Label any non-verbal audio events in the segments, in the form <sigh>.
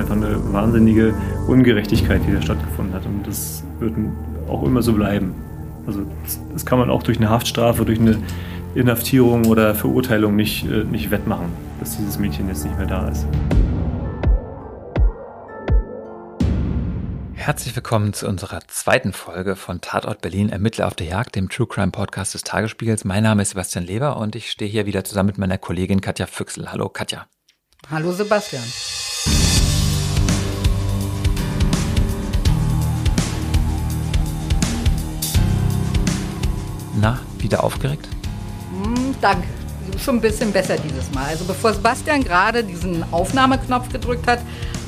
einfach eine wahnsinnige Ungerechtigkeit, die da stattgefunden hat. Und das wird auch immer so bleiben. Also das kann man auch durch eine Haftstrafe, durch eine Inhaftierung oder Verurteilung nicht, äh, nicht wettmachen, dass dieses Mädchen jetzt nicht mehr da ist. Herzlich willkommen zu unserer zweiten Folge von Tatort Berlin Ermittler auf der Jagd, dem True Crime Podcast des Tagesspiegels. Mein Name ist Sebastian Leber und ich stehe hier wieder zusammen mit meiner Kollegin Katja Füchsel. Hallo Katja. Hallo Sebastian. Na, wieder aufgeregt? Mm, danke. Schon ein bisschen besser dieses Mal. Also bevor Sebastian gerade diesen Aufnahmeknopf gedrückt hat,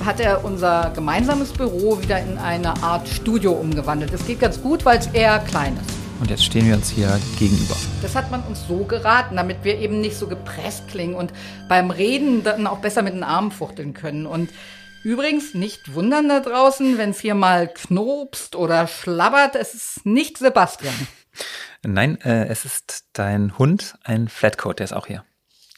hat er unser gemeinsames Büro wieder in eine Art Studio umgewandelt. Das geht ganz gut, weil es eher klein ist. Und jetzt stehen wir uns hier gegenüber. Das hat man uns so geraten, damit wir eben nicht so gepresst klingen und beim Reden dann auch besser mit den Armen fuchteln können. Und übrigens nicht wundern da draußen, wenn es hier mal knopst oder schlabbert. Es ist nicht Sebastian. <laughs> Nein, äh, es ist dein Hund, ein Flatcoat, der ist auch hier.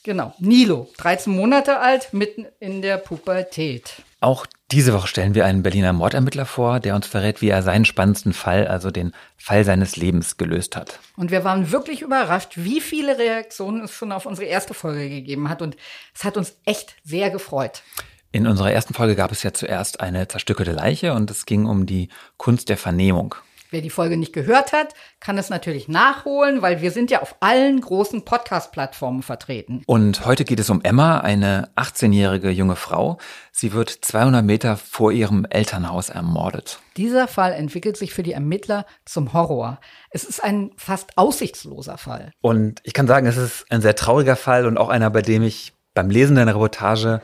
Genau, Nilo, 13 Monate alt, mitten in der Pubertät. Auch diese Woche stellen wir einen Berliner Mordermittler vor, der uns verrät, wie er seinen spannendsten Fall, also den Fall seines Lebens, gelöst hat. Und wir waren wirklich überrascht, wie viele Reaktionen es schon auf unsere erste Folge gegeben hat. Und es hat uns echt sehr gefreut. In unserer ersten Folge gab es ja zuerst eine zerstückelte Leiche und es ging um die Kunst der Vernehmung. Wer die Folge nicht gehört hat, kann es natürlich nachholen, weil wir sind ja auf allen großen Podcast-Plattformen vertreten. Und heute geht es um Emma, eine 18-jährige junge Frau. Sie wird 200 Meter vor ihrem Elternhaus ermordet. Dieser Fall entwickelt sich für die Ermittler zum Horror. Es ist ein fast aussichtsloser Fall. Und ich kann sagen, es ist ein sehr trauriger Fall und auch einer, bei dem ich beim Lesen deiner Reportage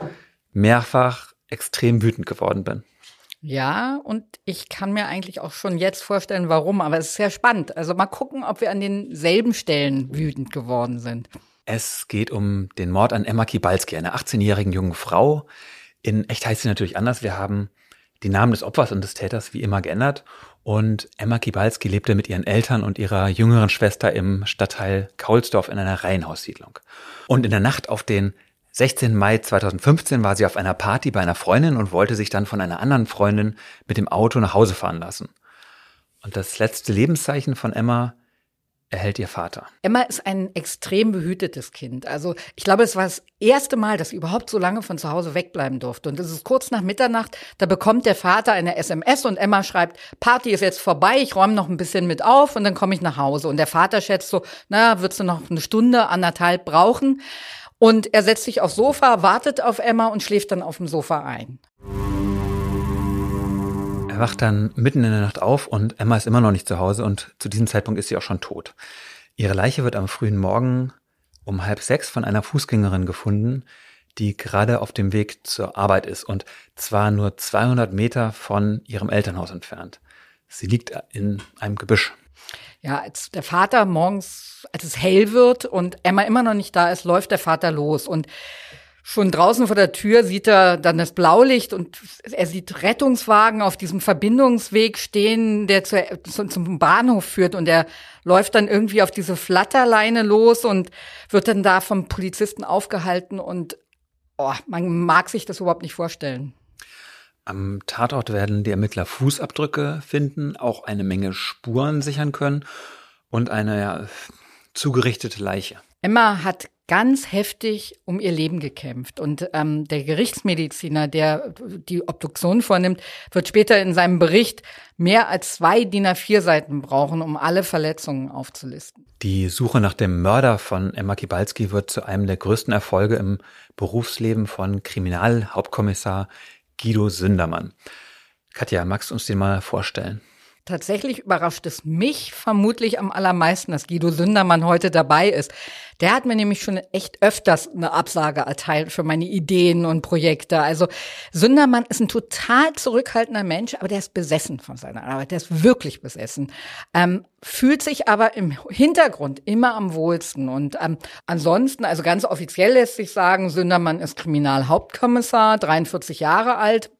mehrfach extrem wütend geworden bin. Ja, und ich kann mir eigentlich auch schon jetzt vorstellen, warum, aber es ist sehr spannend. Also mal gucken, ob wir an denselben Stellen wütend geworden sind. Es geht um den Mord an Emma Kibalski, einer 18-jährigen jungen Frau. In echt heißt sie natürlich anders. Wir haben die Namen des Opfers und des Täters wie immer geändert. Und Emma Kibalski lebte mit ihren Eltern und ihrer jüngeren Schwester im Stadtteil Kaulsdorf in einer Reihenhaussiedlung. Und in der Nacht auf den 16. Mai 2015 war sie auf einer Party bei einer Freundin und wollte sich dann von einer anderen Freundin mit dem Auto nach Hause fahren lassen. Und das letzte Lebenszeichen von Emma erhält ihr Vater. Emma ist ein extrem behütetes Kind. Also ich glaube, es war das erste Mal, dass sie überhaupt so lange von zu Hause wegbleiben durfte. Und es ist kurz nach Mitternacht, da bekommt der Vater eine SMS und Emma schreibt, Party ist jetzt vorbei, ich räume noch ein bisschen mit auf und dann komme ich nach Hause. Und der Vater schätzt so, na, würdest du noch eine Stunde, anderthalb brauchen? Und er setzt sich aufs Sofa, wartet auf Emma und schläft dann auf dem Sofa ein. Er wacht dann mitten in der Nacht auf und Emma ist immer noch nicht zu Hause und zu diesem Zeitpunkt ist sie auch schon tot. Ihre Leiche wird am frühen Morgen um halb sechs von einer Fußgängerin gefunden, die gerade auf dem Weg zur Arbeit ist und zwar nur 200 Meter von ihrem Elternhaus entfernt. Sie liegt in einem Gebüsch. Ja, als der Vater morgens, als es hell wird und Emma immer noch nicht da ist, läuft der Vater los. Und Schon draußen vor der Tür sieht er dann das Blaulicht und er sieht Rettungswagen auf diesem Verbindungsweg stehen, der zu, zum Bahnhof führt. Und er läuft dann irgendwie auf diese Flatterleine los und wird dann da vom Polizisten aufgehalten. Und oh, man mag sich das überhaupt nicht vorstellen. Am Tatort werden die Ermittler Fußabdrücke finden, auch eine Menge Spuren sichern können und eine ja, zugerichtete Leiche. Emma hat ganz heftig um ihr Leben gekämpft. Und ähm, der Gerichtsmediziner, der die Obduktion vornimmt, wird später in seinem Bericht mehr als zwei DIN A4-Seiten brauchen, um alle Verletzungen aufzulisten. Die Suche nach dem Mörder von Emma Kibalski wird zu einem der größten Erfolge im Berufsleben von Kriminalhauptkommissar Guido Sündermann. Katja, magst du uns den mal vorstellen? Tatsächlich überrascht es mich vermutlich am allermeisten, dass Guido Sündermann heute dabei ist. Der hat mir nämlich schon echt öfters eine Absage erteilt für meine Ideen und Projekte. Also Sündermann ist ein total zurückhaltender Mensch, aber der ist besessen von seiner Arbeit. Der ist wirklich besessen. Ähm, fühlt sich aber im Hintergrund immer am wohlsten. Und ähm, ansonsten, also ganz offiziell lässt sich sagen, Sündermann ist Kriminalhauptkommissar, 43 Jahre alt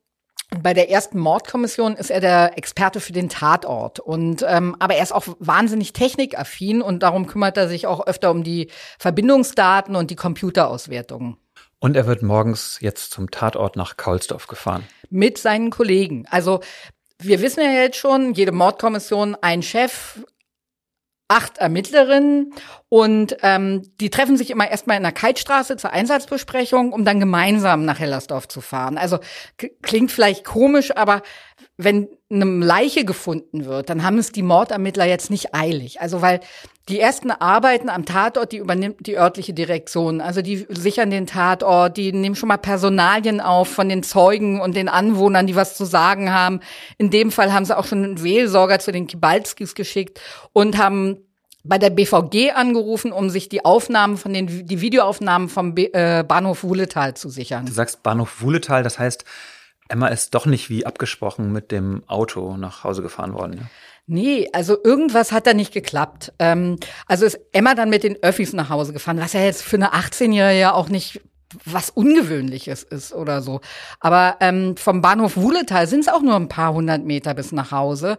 bei der ersten Mordkommission ist er der Experte für den Tatort. Und ähm, aber er ist auch wahnsinnig technikaffin und darum kümmert er sich auch öfter um die Verbindungsdaten und die Computerauswertungen. Und er wird morgens jetzt zum Tatort nach Kaulsdorf gefahren. Mit seinen Kollegen. Also wir wissen ja jetzt schon, jede Mordkommission ein Chef, acht Ermittlerinnen und ähm, die treffen sich immer erstmal in der Keitstraße zur Einsatzbesprechung, um dann gemeinsam nach Hellersdorf zu fahren. Also klingt vielleicht komisch, aber wenn eine Leiche gefunden wird, dann haben es die Mordermittler jetzt nicht eilig. Also weil die ersten Arbeiten am Tatort, die übernimmt die örtliche Direktion. Also die sichern den Tatort, die nehmen schon mal Personalien auf von den Zeugen und den Anwohnern, die was zu sagen haben. In dem Fall haben sie auch schon einen Wählsorger zu den Kibalskis geschickt und haben bei der BVG angerufen, um sich die Aufnahmen von den die Videoaufnahmen vom B, äh, Bahnhof Wuhletal zu sichern. Du sagst Bahnhof Wuhletal, das heißt, Emma ist doch nicht wie abgesprochen mit dem Auto nach Hause gefahren worden. Ja? Nee, also irgendwas hat da nicht geklappt. Ähm, also ist Emma dann mit den Öffis nach Hause gefahren, was ja jetzt für eine 18-Jährige ja auch nicht was Ungewöhnliches ist oder so. Aber ähm, vom Bahnhof Wuhletal sind es auch nur ein paar hundert Meter bis nach Hause.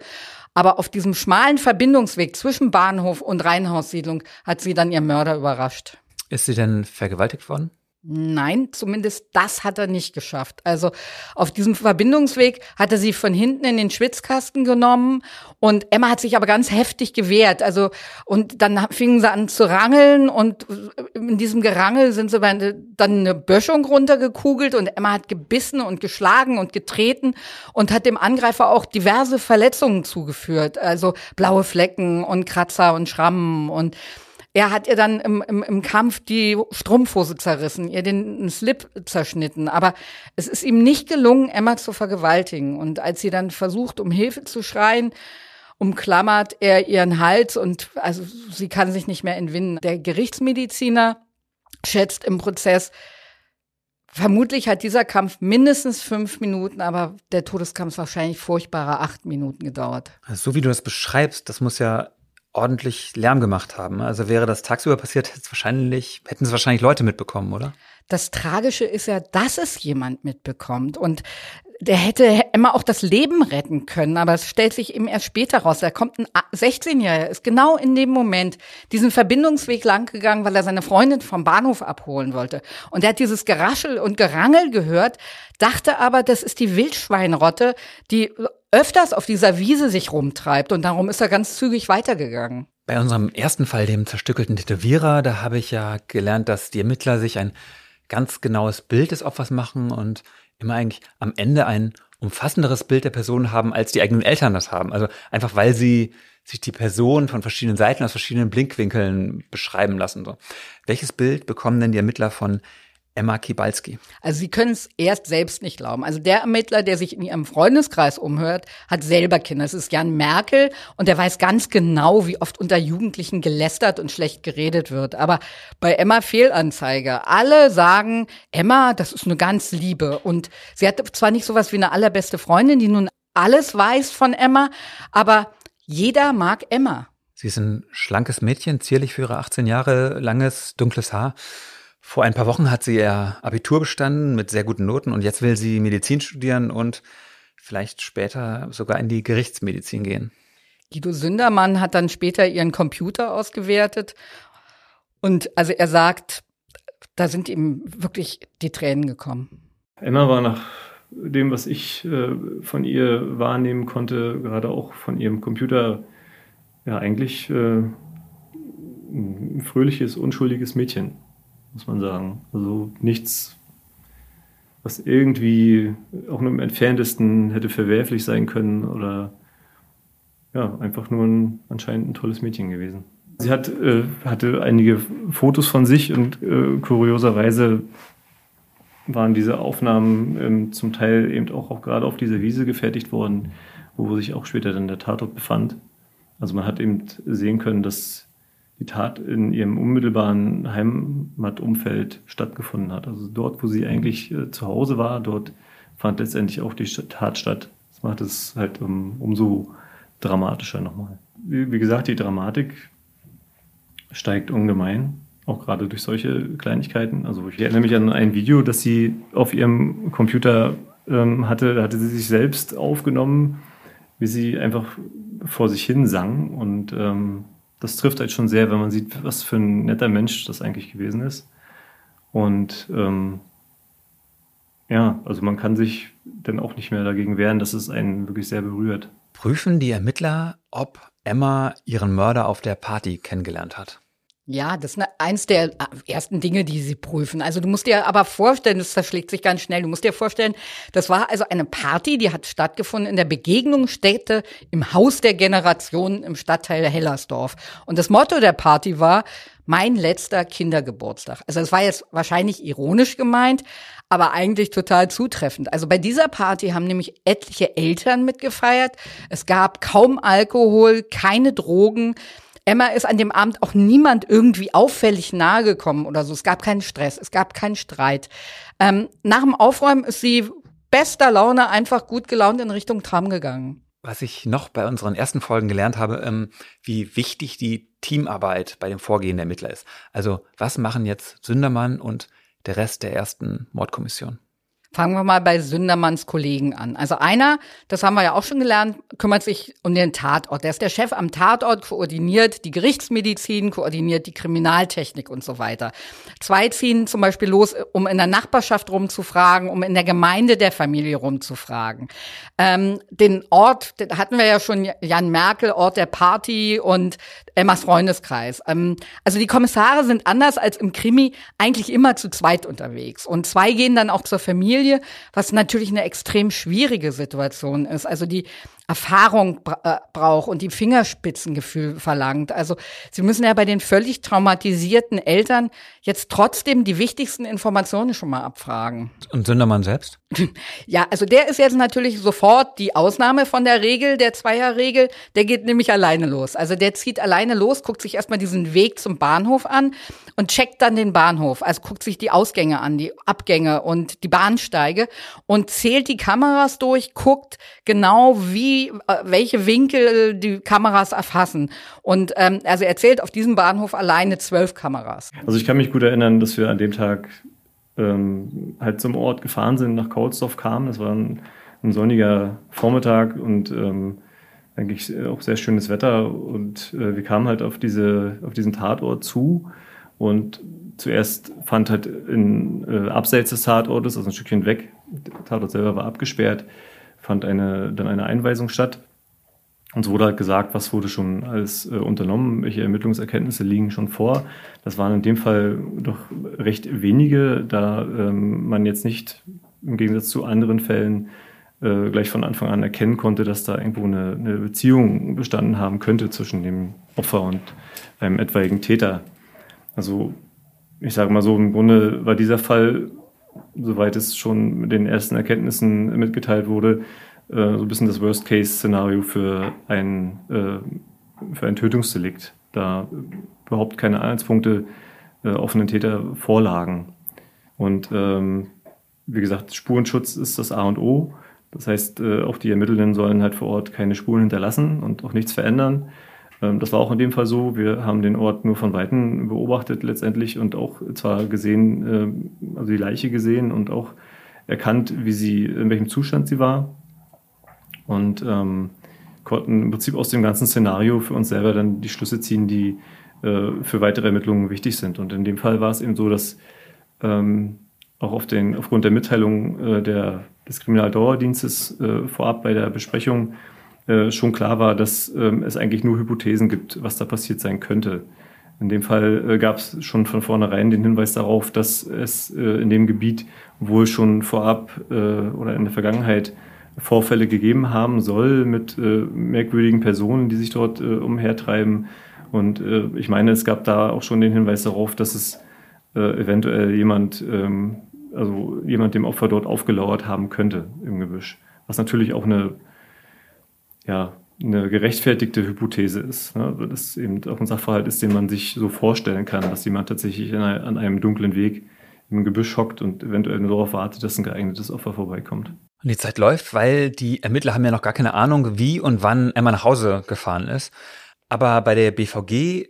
Aber auf diesem schmalen Verbindungsweg zwischen Bahnhof und Reihenhaussiedlung hat sie dann ihr Mörder überrascht. Ist sie denn vergewaltigt worden? Nein, zumindest das hat er nicht geschafft. Also auf diesem Verbindungsweg hat er sie von hinten in den Schwitzkasten genommen und Emma hat sich aber ganz heftig gewehrt. Also und dann fingen sie an zu rangeln und in diesem Gerangel sind sie dann eine Böschung runtergekugelt und Emma hat gebissen und geschlagen und getreten und hat dem Angreifer auch diverse Verletzungen zugeführt. Also blaue Flecken und Kratzer und Schrammen und er hat ihr dann im, im, im Kampf die Strumpfhose zerrissen, ihr den Slip zerschnitten. Aber es ist ihm nicht gelungen, Emma zu vergewaltigen. Und als sie dann versucht, um Hilfe zu schreien, umklammert er ihren Hals und also sie kann sich nicht mehr entwinden. Der Gerichtsmediziner schätzt im Prozess, vermutlich hat dieser Kampf mindestens fünf Minuten, aber der Todeskampf wahrscheinlich furchtbare acht Minuten gedauert. So wie du das beschreibst, das muss ja ordentlich Lärm gemacht haben. Also wäre das tagsüber passiert, wahrscheinlich, hätten es wahrscheinlich Leute mitbekommen, oder? Das Tragische ist ja, dass es jemand mitbekommt. Und der hätte immer auch das Leben retten können, aber es stellt sich eben erst später raus. Da kommt ein 16-Jähriger, ist genau in dem Moment diesen Verbindungsweg langgegangen, weil er seine Freundin vom Bahnhof abholen wollte. Und er hat dieses Geraschel und Gerangel gehört, dachte aber, das ist die Wildschweinrotte, die öfters auf dieser Wiese sich rumtreibt. Und darum ist er ganz zügig weitergegangen. Bei unserem ersten Fall, dem zerstückelten Tätowierer, da habe ich ja gelernt, dass die Ermittler sich ein ganz genaues Bild des Opfers machen und immer eigentlich am Ende ein umfassenderes Bild der Person haben, als die eigenen Eltern das haben. Also einfach, weil sie sich die Person von verschiedenen Seiten aus verschiedenen Blinkwinkeln beschreiben lassen. So. Welches Bild bekommen denn die Ermittler von Emma Kibalski. Also Sie können es erst selbst nicht glauben. Also der Ermittler, der sich in Ihrem Freundeskreis umhört, hat selber Kinder. Das ist Jan Merkel und der weiß ganz genau, wie oft unter Jugendlichen gelästert und schlecht geredet wird. Aber bei Emma Fehlanzeige. Alle sagen, Emma, das ist eine ganz Liebe. Und sie hat zwar nicht sowas wie eine allerbeste Freundin, die nun alles weiß von Emma, aber jeder mag Emma. Sie ist ein schlankes Mädchen, zierlich für ihre 18 Jahre, langes, dunkles Haar. Vor ein paar Wochen hat sie ihr Abitur bestanden mit sehr guten Noten und jetzt will sie Medizin studieren und vielleicht später sogar in die Gerichtsmedizin gehen. Guido Sündermann hat dann später ihren Computer ausgewertet und also er sagt, da sind ihm wirklich die Tränen gekommen. Emma war nach dem, was ich äh, von ihr wahrnehmen konnte, gerade auch von ihrem Computer, ja eigentlich äh, ein fröhliches, unschuldiges Mädchen muss man sagen. Also nichts, was irgendwie auch nur im entferntesten hätte verwerflich sein können oder ja, einfach nur ein anscheinend ein tolles Mädchen gewesen. Sie hat, äh, hatte einige Fotos von sich und äh, kurioserweise waren diese Aufnahmen ähm, zum Teil eben auch, auch gerade auf dieser Wiese gefertigt worden, wo sich auch später dann der Tatort befand. Also man hat eben sehen können, dass die Tat in ihrem unmittelbaren Heimatumfeld stattgefunden hat. Also dort, wo sie eigentlich äh, zu Hause war, dort fand letztendlich auch die Tat statt. Das macht es halt um, umso dramatischer nochmal. Wie, wie gesagt, die Dramatik steigt ungemein, auch gerade durch solche Kleinigkeiten. Also ich erinnere mich an ein Video, das sie auf ihrem Computer ähm, hatte. Da hatte sie sich selbst aufgenommen, wie sie einfach vor sich hin sang und ähm, das trifft halt schon sehr, wenn man sieht, was für ein netter Mensch das eigentlich gewesen ist. Und ähm, ja, also man kann sich dann auch nicht mehr dagegen wehren, dass es einen wirklich sehr berührt. Prüfen die Ermittler, ob Emma ihren Mörder auf der Party kennengelernt hat? Ja, das ist eins der äh, ersten Dinge, die sie prüfen. Also du musst dir aber vorstellen, das zerschlägt sich ganz schnell. Du musst dir vorstellen, das war also eine Party, die hat stattgefunden in der Begegnungsstätte im Haus der Generation im Stadtteil Hellersdorf. Und das Motto der Party war, mein letzter Kindergeburtstag. Also es war jetzt wahrscheinlich ironisch gemeint, aber eigentlich total zutreffend. Also bei dieser Party haben nämlich etliche Eltern mitgefeiert. Es gab kaum Alkohol, keine Drogen. Emma ist an dem Abend auch niemand irgendwie auffällig nahe gekommen oder so. Es gab keinen Stress, es gab keinen Streit. Ähm, nach dem Aufräumen ist sie bester Laune einfach gut gelaunt in Richtung Tram gegangen. Was ich noch bei unseren ersten Folgen gelernt habe, ähm, wie wichtig die Teamarbeit bei dem Vorgehen der Ermittler ist. Also was machen jetzt Sündermann und der Rest der ersten Mordkommission? Fangen wir mal bei Sündermanns Kollegen an. Also einer, das haben wir ja auch schon gelernt, kümmert sich um den Tatort. Der ist der Chef am Tatort, koordiniert die Gerichtsmedizin, koordiniert die Kriminaltechnik und so weiter. Zwei ziehen zum Beispiel los, um in der Nachbarschaft rumzufragen, um in der Gemeinde der Familie rumzufragen. Ähm, den Ort, den hatten wir ja schon, Jan Merkel, Ort der Party und Emmas Freundeskreis. Ähm, also die Kommissare sind anders als im Krimi eigentlich immer zu zweit unterwegs. Und zwei gehen dann auch zur Familie Familie, was natürlich eine extrem schwierige Situation ist. Also die Erfahrung äh, braucht und die Fingerspitzengefühl verlangt. Also sie müssen ja bei den völlig traumatisierten Eltern jetzt trotzdem die wichtigsten Informationen schon mal abfragen. Und Sündermann selbst? Ja, also der ist jetzt natürlich sofort die Ausnahme von der Regel, der Zweierregel. Der geht nämlich alleine los. Also der zieht alleine los, guckt sich erstmal diesen Weg zum Bahnhof an und checkt dann den Bahnhof. Also guckt sich die Ausgänge an, die Abgänge und die Bahnsteige und zählt die Kameras durch, guckt genau, wie, äh, welche Winkel die Kameras erfassen. Und ähm, also er zählt auf diesem Bahnhof alleine zwölf Kameras. Also ich kann mich gut erinnern, dass wir an dem Tag ähm, halt zum Ort gefahren sind, nach Kaulsdorf kamen. Das war ein, ein sonniger Vormittag und ähm, eigentlich auch sehr schönes Wetter. Und äh, wir kamen halt auf, diese, auf diesen Tatort zu. Und zuerst fand halt in, äh, abseits des Tatortes, also ein Stückchen weg, der Tatort selber war abgesperrt, fand eine, dann eine Einweisung statt. Uns wurde halt gesagt, was wurde schon alles äh, unternommen, welche Ermittlungserkenntnisse liegen schon vor. Das waren in dem Fall doch recht wenige, da ähm, man jetzt nicht im Gegensatz zu anderen Fällen äh, gleich von Anfang an erkennen konnte, dass da irgendwo eine, eine Beziehung bestanden haben könnte zwischen dem Opfer und einem etwaigen Täter. Also ich sage mal so, im Grunde war dieser Fall, soweit es schon mit den ersten Erkenntnissen mitgeteilt wurde, äh, so ein bisschen das Worst-Case-Szenario für ein, äh, für ein Tötungsdelikt, da überhaupt keine Anhaltspunkte äh, offenen Täter vorlagen. Und ähm, wie gesagt, Spurenschutz ist das A und O. Das heißt, auch die Ermittelnden sollen halt vor Ort keine Spuren hinterlassen und auch nichts verändern. Ähm, das war auch in dem Fall so. Wir haben den Ort nur von Weitem beobachtet letztendlich und auch zwar gesehen, äh, also die Leiche gesehen und auch erkannt, wie sie, in welchem Zustand sie war und ähm, konnten im Prinzip aus dem ganzen Szenario für uns selber dann die Schlüsse ziehen, die äh, für weitere Ermittlungen wichtig sind. Und in dem Fall war es eben so, dass ähm, auch auf den, aufgrund der Mitteilung äh, der, des Kriminaldauerdienstes äh, vorab bei der Besprechung äh, schon klar war, dass ähm, es eigentlich nur Hypothesen gibt, was da passiert sein könnte. In dem Fall äh, gab es schon von vornherein den Hinweis darauf, dass es äh, in dem Gebiet wohl schon vorab oder in der Vergangenheit Vorfälle gegeben haben soll mit merkwürdigen Personen, die sich dort umhertreiben. Und ich meine, es gab da auch schon den Hinweis darauf, dass es eventuell jemand, ähm, also jemand dem Opfer dort aufgelauert haben könnte im Gebüsch. Was natürlich auch eine, ja, eine gerechtfertigte Hypothese ist. Ne? Das eben auch ein Sachverhalt ist, den man sich so vorstellen kann, dass jemand tatsächlich an einem dunklen Weg im Gebüsch hockt und eventuell nur darauf wartet, dass ein geeignetes Opfer vorbeikommt. Und die Zeit läuft, weil die Ermittler haben ja noch gar keine Ahnung, wie und wann Emma nach Hause gefahren ist. Aber bei der BVG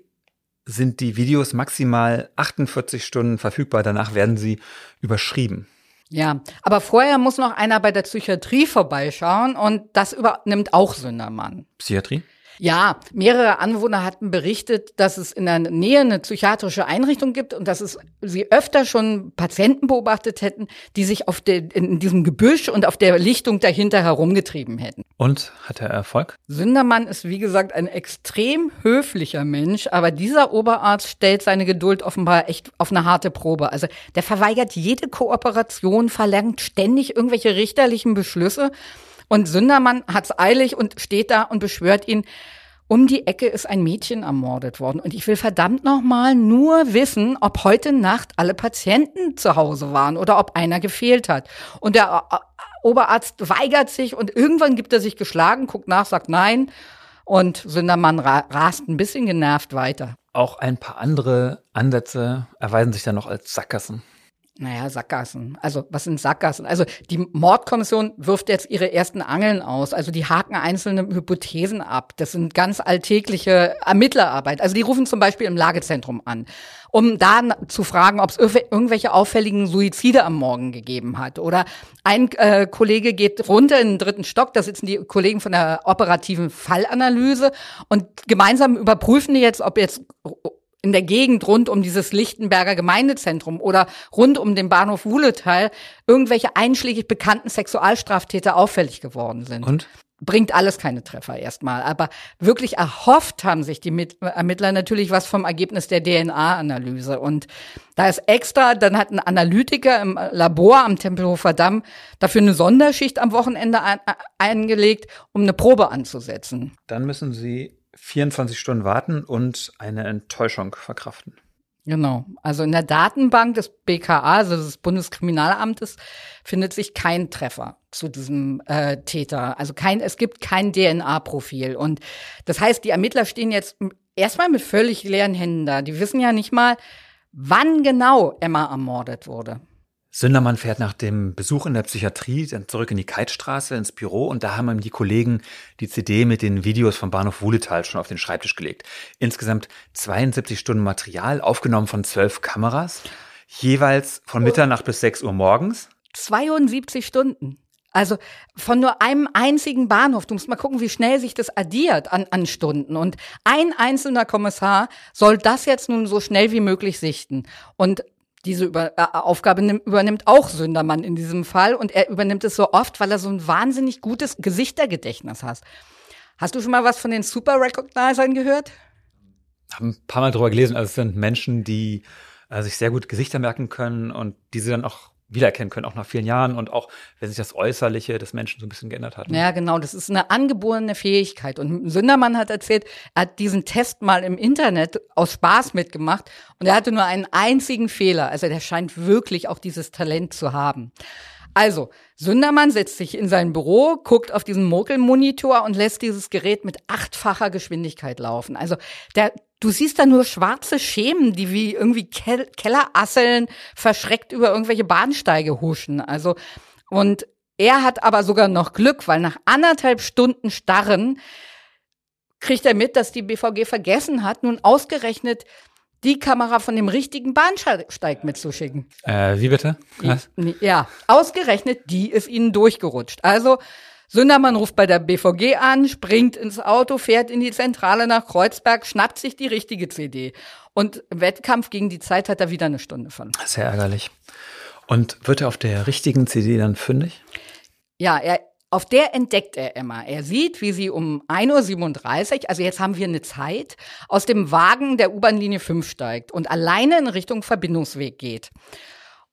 sind die Videos maximal 48 Stunden verfügbar. Danach werden sie überschrieben. Ja, aber vorher muss noch einer bei der Psychiatrie vorbeischauen und das übernimmt auch Sündermann. Psychiatrie? Ja, mehrere Anwohner hatten berichtet, dass es in der Nähe eine psychiatrische Einrichtung gibt und dass es sie öfter schon Patienten beobachtet hätten, die sich auf der, in diesem Gebüsch und auf der Lichtung dahinter herumgetrieben hätten. Und hat er Erfolg? Sündermann ist, wie gesagt, ein extrem höflicher Mensch, aber dieser Oberarzt stellt seine Geduld offenbar echt auf eine harte Probe. Also der verweigert jede Kooperation, verlangt ständig irgendwelche richterlichen Beschlüsse und Sündermann hat's eilig und steht da und beschwört ihn, um die Ecke ist ein Mädchen ermordet worden. Und ich will verdammt nochmal nur wissen, ob heute Nacht alle Patienten zu Hause waren oder ob einer gefehlt hat. Und der äh, Oberarzt weigert sich und irgendwann gibt er sich geschlagen, guckt nach, sagt nein. Und Sündermann rast ein bisschen genervt weiter. Auch ein paar andere Ansätze erweisen sich dann noch als Sackgassen. Naja, Sackgassen. Also, was sind Sackgassen? Also, die Mordkommission wirft jetzt ihre ersten Angeln aus. Also, die haken einzelne Hypothesen ab. Das sind ganz alltägliche Ermittlerarbeit. Also, die rufen zum Beispiel im Lagezentrum an, um da zu fragen, ob es irgendwelche auffälligen Suizide am Morgen gegeben hat. Oder ein äh, Kollege geht runter in den dritten Stock. Da sitzen die Kollegen von der operativen Fallanalyse und gemeinsam überprüfen die jetzt, ob jetzt in der Gegend rund um dieses Lichtenberger Gemeindezentrum oder rund um den Bahnhof Wuhletal irgendwelche einschlägig bekannten Sexualstraftäter auffällig geworden sind. Und? Bringt alles keine Treffer erstmal. Aber wirklich erhofft haben sich die Ermittler natürlich was vom Ergebnis der DNA-Analyse. Und da ist extra, dann hat ein Analytiker im Labor am Tempelhofer Damm dafür eine Sonderschicht am Wochenende eingelegt, um eine Probe anzusetzen. Dann müssen Sie 24 Stunden warten und eine Enttäuschung verkraften. Genau. Also in der Datenbank des BKA, also des Bundeskriminalamtes, findet sich kein Treffer zu diesem äh, Täter. Also kein, es gibt kein DNA-Profil. Und das heißt, die Ermittler stehen jetzt erstmal mit völlig leeren Händen da. Die wissen ja nicht mal, wann genau Emma ermordet wurde. Sündermann fährt nach dem Besuch in der Psychiatrie dann zurück in die Keitstraße ins Büro und da haben ihm die Kollegen die CD mit den Videos vom Bahnhof Wuhletal schon auf den Schreibtisch gelegt. Insgesamt 72 Stunden Material, aufgenommen von zwölf Kameras, jeweils von Mitternacht bis 6 Uhr morgens. 72 Stunden. Also von nur einem einzigen Bahnhof. Du musst mal gucken, wie schnell sich das addiert an, an Stunden. Und ein einzelner Kommissar soll das jetzt nun so schnell wie möglich sichten. Und diese Über äh, Aufgabe nimm, übernimmt auch Sündermann in diesem Fall und er übernimmt es so oft, weil er so ein wahnsinnig gutes Gesichtergedächtnis hat. Hast du schon mal was von den Super Recognizern gehört? Haben ein paar Mal drüber gelesen. Also es sind Menschen, die äh, sich sehr gut Gesichter merken können und diese dann auch wiedererkennen können, auch nach vielen Jahren und auch, wenn sich das Äußerliche des Menschen so ein bisschen geändert hat. Ne? Ja, genau, das ist eine angeborene Fähigkeit. Und Sündermann hat erzählt, er hat diesen Test mal im Internet aus Spaß mitgemacht und er hatte nur einen einzigen Fehler. Also der scheint wirklich auch dieses Talent zu haben. Also, Sündermann setzt sich in sein Büro, guckt auf diesen Mokelmonitor und lässt dieses Gerät mit achtfacher Geschwindigkeit laufen. Also, der, du siehst da nur schwarze Schemen, die wie irgendwie Kel Kellerasseln verschreckt über irgendwelche Bahnsteige huschen. Also, und er hat aber sogar noch Glück, weil nach anderthalb Stunden Starren kriegt er mit, dass die BVG vergessen hat, nun ausgerechnet die Kamera von dem richtigen Bahnsteig mitzuschicken. Äh, wie bitte? Was? Ja, ausgerechnet, die ist ihnen durchgerutscht. Also Sündermann ruft bei der BVG an, springt ins Auto, fährt in die Zentrale nach Kreuzberg, schnappt sich die richtige CD. Und im Wettkampf gegen die Zeit hat er wieder eine Stunde von. Sehr ärgerlich. Und wird er auf der richtigen CD dann fündig? Ja, er auf der entdeckt er Emma. Er sieht, wie sie um 1.37 Uhr, also jetzt haben wir eine Zeit, aus dem Wagen der U-Bahn-Linie 5 steigt und alleine in Richtung Verbindungsweg geht.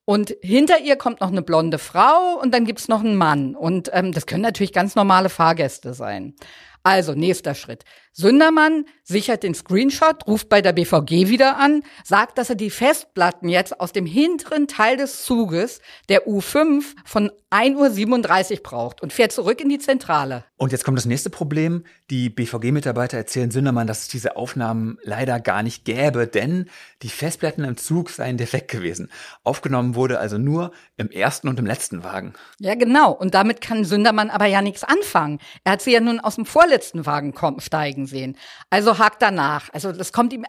Und hinter ihr kommt noch eine blonde Frau und dann gibt's noch einen Mann. Und ähm, das können natürlich ganz normale Fahrgäste sein. Also, nächster Schritt. Sündermann sichert den Screenshot, ruft bei der BVG wieder an, sagt, dass er die Festplatten jetzt aus dem hinteren Teil des Zuges der U5 von 1.37 Uhr braucht und fährt zurück in die Zentrale. Und jetzt kommt das nächste Problem. Die BVG-Mitarbeiter erzählen Sündermann, dass es diese Aufnahmen leider gar nicht gäbe, denn die Festplatten im Zug seien defekt gewesen. Aufgenommen wurde also nur im ersten und im letzten Wagen. Ja, genau. Und damit kann Sündermann aber ja nichts anfangen. Er hat sie ja nun aus dem vorletzten Wagen kommen, steigen sehen. Also hakt danach. Also das kommt ihm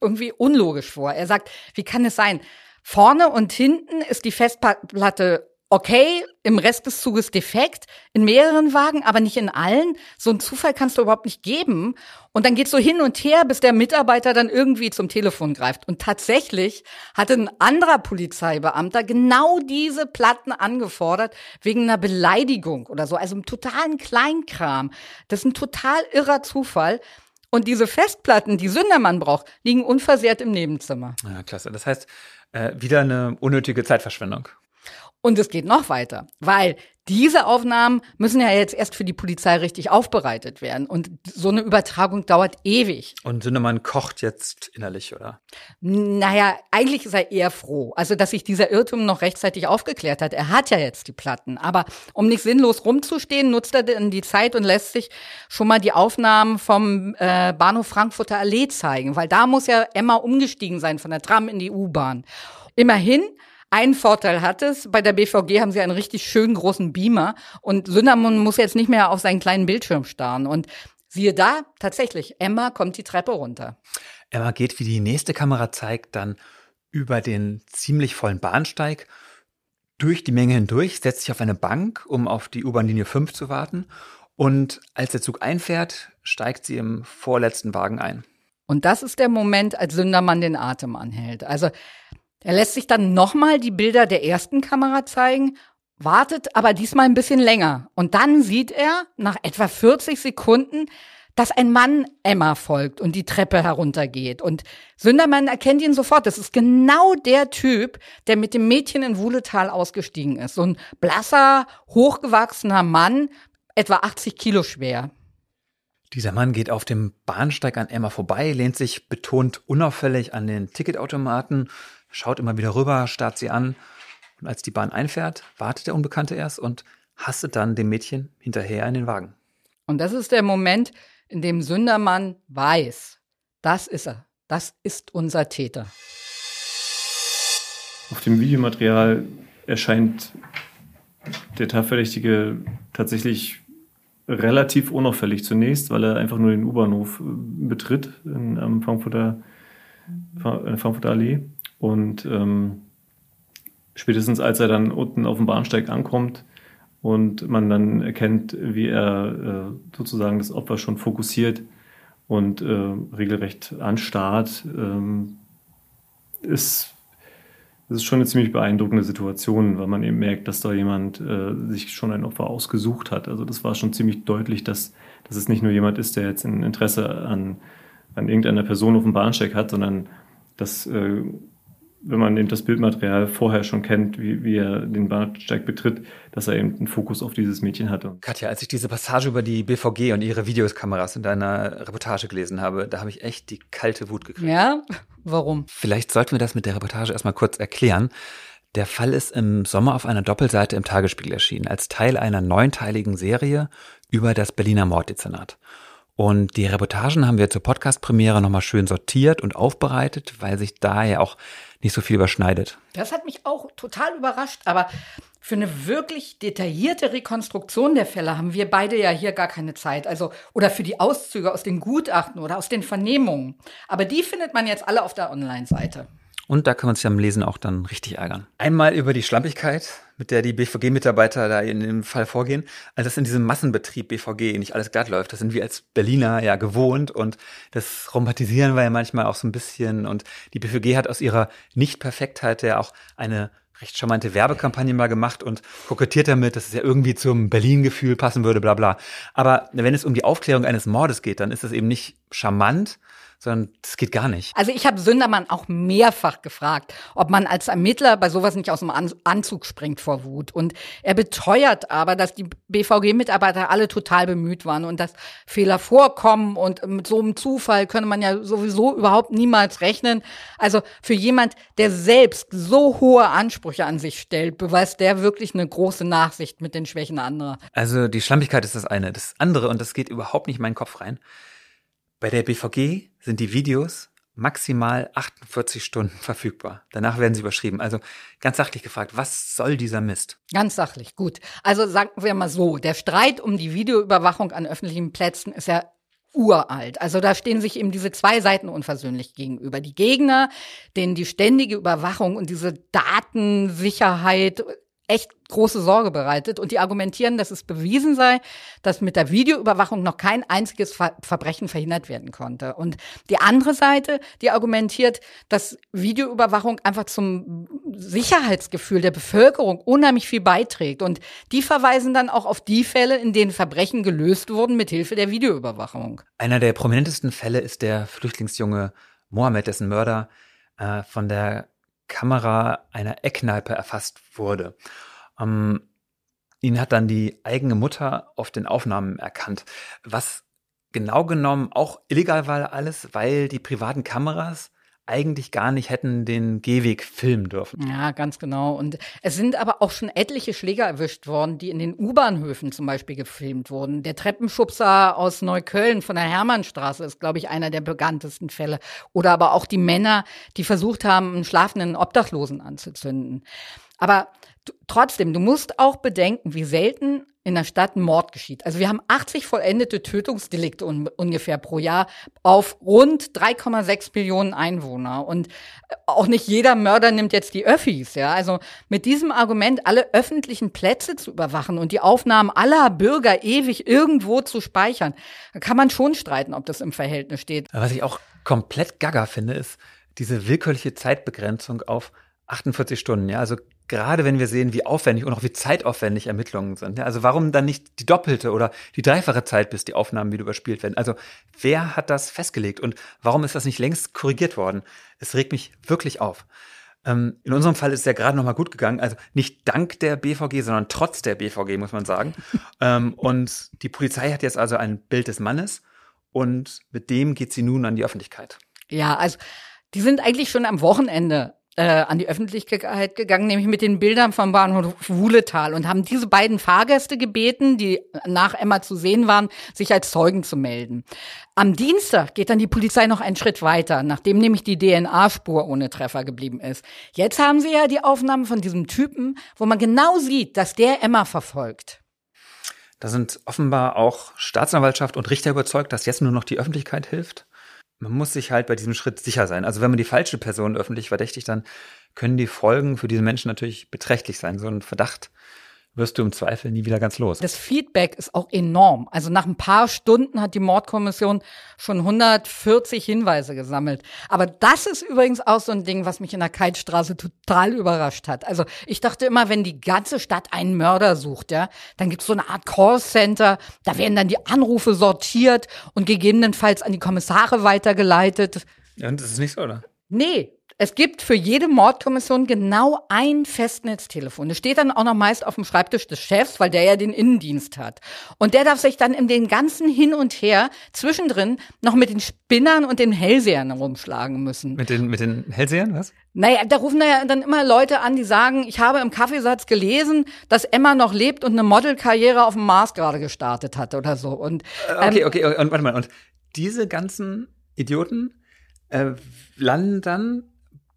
irgendwie unlogisch vor. Er sagt, wie kann es sein? Vorne und hinten ist die Festplatte okay, im Rest des Zuges defekt, in mehreren Wagen, aber nicht in allen. So einen Zufall kannst du überhaupt nicht geben. Und dann geht's so hin und her, bis der Mitarbeiter dann irgendwie zum Telefon greift. Und tatsächlich hatte ein anderer Polizeibeamter genau diese Platten angefordert, wegen einer Beleidigung oder so, also einem totalen Kleinkram. Das ist ein total irrer Zufall. Und diese Festplatten, die Sündermann braucht, liegen unversehrt im Nebenzimmer. Ja, klasse. Das heißt, äh, wieder eine unnötige Zeitverschwendung. Und es geht noch weiter, weil diese Aufnahmen müssen ja jetzt erst für die Polizei richtig aufbereitet werden. Und so eine Übertragung dauert ewig. Und Sündermann kocht jetzt innerlich, oder? Naja, eigentlich ist er eher froh. Also, dass sich dieser Irrtum noch rechtzeitig aufgeklärt hat. Er hat ja jetzt die Platten. Aber um nicht sinnlos rumzustehen, nutzt er dann die Zeit und lässt sich schon mal die Aufnahmen vom äh, Bahnhof Frankfurter Allee zeigen. Weil da muss ja Emma umgestiegen sein von der Tram in die U-Bahn. Immerhin ein Vorteil hat es, bei der BVG haben sie einen richtig schönen großen Beamer und Sündermann muss jetzt nicht mehr auf seinen kleinen Bildschirm starren. Und siehe da, tatsächlich, Emma kommt die Treppe runter. Emma geht, wie die nächste Kamera zeigt, dann über den ziemlich vollen Bahnsteig durch die Menge hindurch, setzt sich auf eine Bank, um auf die U-Bahn-Linie 5 zu warten. Und als der Zug einfährt, steigt sie im vorletzten Wagen ein. Und das ist der Moment, als Sündermann den Atem anhält. Also er lässt sich dann nochmal die Bilder der ersten Kamera zeigen, wartet aber diesmal ein bisschen länger. Und dann sieht er nach etwa 40 Sekunden, dass ein Mann Emma folgt und die Treppe heruntergeht. Und Sündermann erkennt ihn sofort. Das ist genau der Typ, der mit dem Mädchen in Wuhletal ausgestiegen ist. So ein blasser, hochgewachsener Mann, etwa 80 Kilo schwer. Dieser Mann geht auf dem Bahnsteig an Emma vorbei, lehnt sich betont unauffällig an den Ticketautomaten, schaut immer wieder rüber, starrt sie an. Und als die Bahn einfährt, wartet der Unbekannte erst und hastet dann dem Mädchen hinterher in den Wagen. Und das ist der Moment, in dem Sündermann weiß, das ist er, das ist unser Täter. Auf dem Videomaterial erscheint der Tatverdächtige tatsächlich relativ unauffällig zunächst, weil er einfach nur den U-Bahnhof äh, betritt in, am Frankfurter, in der Frankfurter Allee. Und ähm, spätestens als er dann unten auf dem Bahnsteig ankommt und man dann erkennt, wie er äh, sozusagen das Opfer schon fokussiert und äh, regelrecht anstarrt, ähm, ist das ist schon eine ziemlich beeindruckende Situation, weil man eben merkt, dass da jemand äh, sich schon ein Opfer ausgesucht hat. Also das war schon ziemlich deutlich, dass, dass es nicht nur jemand ist, der jetzt ein Interesse an, an irgendeiner Person auf dem Bahnsteig hat, sondern dass äh, wenn man eben das Bildmaterial vorher schon kennt, wie, wie er den Bahnsteig betritt, dass er eben einen Fokus auf dieses Mädchen hatte. Katja, als ich diese Passage über die BVG und ihre Videokameras in deiner Reportage gelesen habe, da habe ich echt die kalte Wut gekriegt. Ja? Warum? Vielleicht sollten wir das mit der Reportage erstmal kurz erklären. Der Fall ist im Sommer auf einer Doppelseite im Tagesspiegel erschienen, als Teil einer neunteiligen Serie über das Berliner Morddezernat. Und die Reportagen haben wir zur Podcast-Premiere nochmal schön sortiert und aufbereitet, weil sich da ja auch nicht so viel überschneidet. Das hat mich auch total überrascht, aber für eine wirklich detaillierte Rekonstruktion der Fälle haben wir beide ja hier gar keine Zeit. Also, oder für die Auszüge aus den Gutachten oder aus den Vernehmungen. Aber die findet man jetzt alle auf der Online-Seite. Und da können wir uns ja am Lesen auch dann richtig ärgern. Einmal über die Schlampigkeit, mit der die BVG-Mitarbeiter da in dem Fall vorgehen. Also das in diesem Massenbetrieb BVG nicht alles glatt läuft. Das sind wir als Berliner ja gewohnt und das romantisieren wir ja manchmal auch so ein bisschen. Und die BVG hat aus ihrer Nicht-Perfektheit ja auch eine recht charmante Werbekampagne mal gemacht und kokettiert damit, dass es ja irgendwie zum Berlin-Gefühl passen würde, bla bla. Aber wenn es um die Aufklärung eines Mordes geht, dann ist das eben nicht charmant, sondern das geht gar nicht. Also ich habe Sündermann auch mehrfach gefragt, ob man als Ermittler bei sowas nicht aus dem Anzug springt vor Wut. Und er beteuert aber, dass die BVG-Mitarbeiter alle total bemüht waren und dass Fehler vorkommen und mit so einem Zufall könne man ja sowieso überhaupt niemals rechnen. Also für jemand, der selbst so hohe Ansprüche an sich stellt, beweist der wirklich eine große Nachsicht mit den Schwächen anderer. Also die Schlampigkeit ist das eine. Das andere, und das geht überhaupt nicht in meinen Kopf rein, bei der BVG sind die Videos maximal 48 Stunden <laughs> verfügbar. Danach werden sie überschrieben. Also ganz sachlich gefragt, was soll dieser Mist? Ganz sachlich, gut. Also sagen wir mal so, der Streit um die Videoüberwachung an öffentlichen Plätzen ist ja uralt. Also da stehen sich eben diese zwei Seiten unversöhnlich gegenüber. Die Gegner, denen die ständige Überwachung und diese Datensicherheit echt große Sorge bereitet. Und die argumentieren, dass es bewiesen sei, dass mit der Videoüberwachung noch kein einziges Ver Verbrechen verhindert werden konnte. Und die andere Seite, die argumentiert, dass Videoüberwachung einfach zum Sicherheitsgefühl der Bevölkerung unheimlich viel beiträgt. Und die verweisen dann auch auf die Fälle, in denen Verbrechen gelöst wurden mit Hilfe der Videoüberwachung. Einer der prominentesten Fälle ist der Flüchtlingsjunge Mohammed, dessen Mörder äh, von der Kamera einer Eckkneipe erfasst wurde. Ähm, ihn hat dann die eigene Mutter auf den Aufnahmen erkannt. Was genau genommen auch illegal war alles, weil die privaten Kameras eigentlich gar nicht hätten den Gehweg filmen dürfen. Ja, ganz genau. Und es sind aber auch schon etliche Schläger erwischt worden, die in den U-Bahnhöfen zum Beispiel gefilmt wurden. Der Treppenschubser aus Neukölln von der Hermannstraße ist, glaube ich, einer der bekanntesten Fälle. Oder aber auch die Männer, die versucht haben, einen schlafenden Obdachlosen anzuzünden. Aber trotzdem, du musst auch bedenken, wie selten in der Stadt ein Mord geschieht. Also wir haben 80 vollendete Tötungsdelikte un ungefähr pro Jahr auf rund 3,6 Millionen Einwohner. Und äh, auch nicht jeder Mörder nimmt jetzt die Öffis. Ja, also mit diesem Argument, alle öffentlichen Plätze zu überwachen und die Aufnahmen aller Bürger ewig irgendwo zu speichern, kann man schon streiten, ob das im Verhältnis steht. Was ich auch komplett gaga finde, ist diese willkürliche Zeitbegrenzung auf 48 Stunden. Ja, also gerade wenn wir sehen, wie aufwendig und auch wie zeitaufwendig Ermittlungen sind. Ja, also warum dann nicht die doppelte oder die dreifache Zeit, bis die Aufnahmen wieder überspielt werden? Also wer hat das festgelegt und warum ist das nicht längst korrigiert worden? Es regt mich wirklich auf. Ähm, in unserem Fall ist es ja gerade noch mal gut gegangen, also nicht dank der BVG, sondern trotz der BVG, muss man sagen. <laughs> ähm, und die Polizei hat jetzt also ein Bild des Mannes und mit dem geht sie nun an die Öffentlichkeit. Ja, also die sind eigentlich schon am Wochenende äh, an die Öffentlichkeit gegangen, nämlich mit den Bildern vom Bahnhof Wuhletal und haben diese beiden Fahrgäste gebeten, die nach Emma zu sehen waren, sich als Zeugen zu melden. Am Dienstag geht dann die Polizei noch einen Schritt weiter, nachdem nämlich die DNA-Spur ohne Treffer geblieben ist. Jetzt haben sie ja die Aufnahmen von diesem Typen, wo man genau sieht, dass der Emma verfolgt. Da sind offenbar auch Staatsanwaltschaft und Richter überzeugt, dass jetzt nur noch die Öffentlichkeit hilft man muss sich halt bei diesem Schritt sicher sein. Also wenn man die falsche Person öffentlich verdächtigt, dann können die Folgen für diese Menschen natürlich beträchtlich sein. So ein Verdacht wirst du im Zweifel nie wieder ganz los. Das Feedback ist auch enorm. Also nach ein paar Stunden hat die Mordkommission schon 140 Hinweise gesammelt. Aber das ist übrigens auch so ein Ding, was mich in der Keitstraße total überrascht hat. Also ich dachte immer, wenn die ganze Stadt einen Mörder sucht, ja, dann gibt's so eine Art Callcenter, da werden dann die Anrufe sortiert und gegebenenfalls an die Kommissare weitergeleitet. Ja, und das ist nicht so, oder? Nee, es gibt für jede Mordkommission genau ein Festnetztelefon. Das steht dann auch noch meist auf dem Schreibtisch des Chefs, weil der ja den Innendienst hat. Und der darf sich dann in den ganzen Hin und Her zwischendrin noch mit den Spinnern und den Hellsehern rumschlagen müssen. Mit den, mit den Hellsehern, was? Naja, da rufen ja dann immer Leute an, die sagen, ich habe im Kaffeesatz gelesen, dass Emma noch lebt und eine Modelkarriere auf dem Mars gerade gestartet hat oder so. Und, ähm, okay, okay, und warte mal, und diese ganzen Idioten äh, landen dann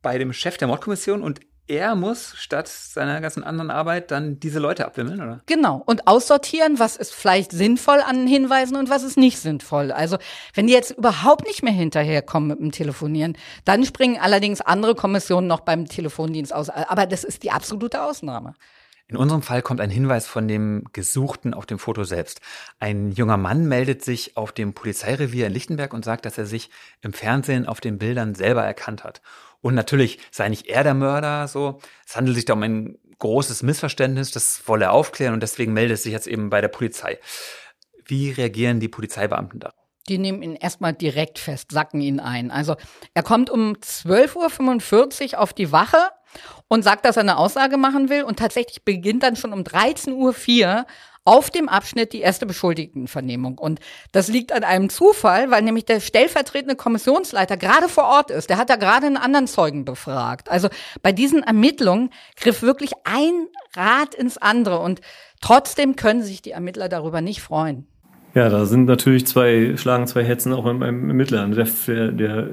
bei dem Chef der Mordkommission und er muss statt seiner ganzen anderen Arbeit dann diese Leute abwimmeln, oder? Genau. Und aussortieren, was ist vielleicht sinnvoll an Hinweisen und was ist nicht sinnvoll. Also, wenn die jetzt überhaupt nicht mehr hinterherkommen mit dem Telefonieren, dann springen allerdings andere Kommissionen noch beim Telefondienst aus. Aber das ist die absolute Ausnahme. In unserem Fall kommt ein Hinweis von dem Gesuchten auf dem Foto selbst. Ein junger Mann meldet sich auf dem Polizeirevier in Lichtenberg und sagt, dass er sich im Fernsehen auf den Bildern selber erkannt hat. Und natürlich sei nicht er der Mörder, so. Es handelt sich da um ein großes Missverständnis, das wolle er aufklären und deswegen meldet es sich jetzt eben bei der Polizei. Wie reagieren die Polizeibeamten da? Die nehmen ihn erstmal direkt fest, sacken ihn ein. Also er kommt um 12.45 Uhr auf die Wache und sagt, dass er eine Aussage machen will und tatsächlich beginnt dann schon um 13.04 Uhr auf dem Abschnitt die erste Beschuldigtenvernehmung. Und das liegt an einem Zufall, weil nämlich der stellvertretende Kommissionsleiter gerade vor Ort ist. Der hat da gerade einen anderen Zeugen befragt. Also bei diesen Ermittlungen griff wirklich ein Rad ins andere und trotzdem können sich die Ermittler darüber nicht freuen. Ja, da sind natürlich zwei, schlagen zwei Hetzen auch beim Ermittler. Der, der,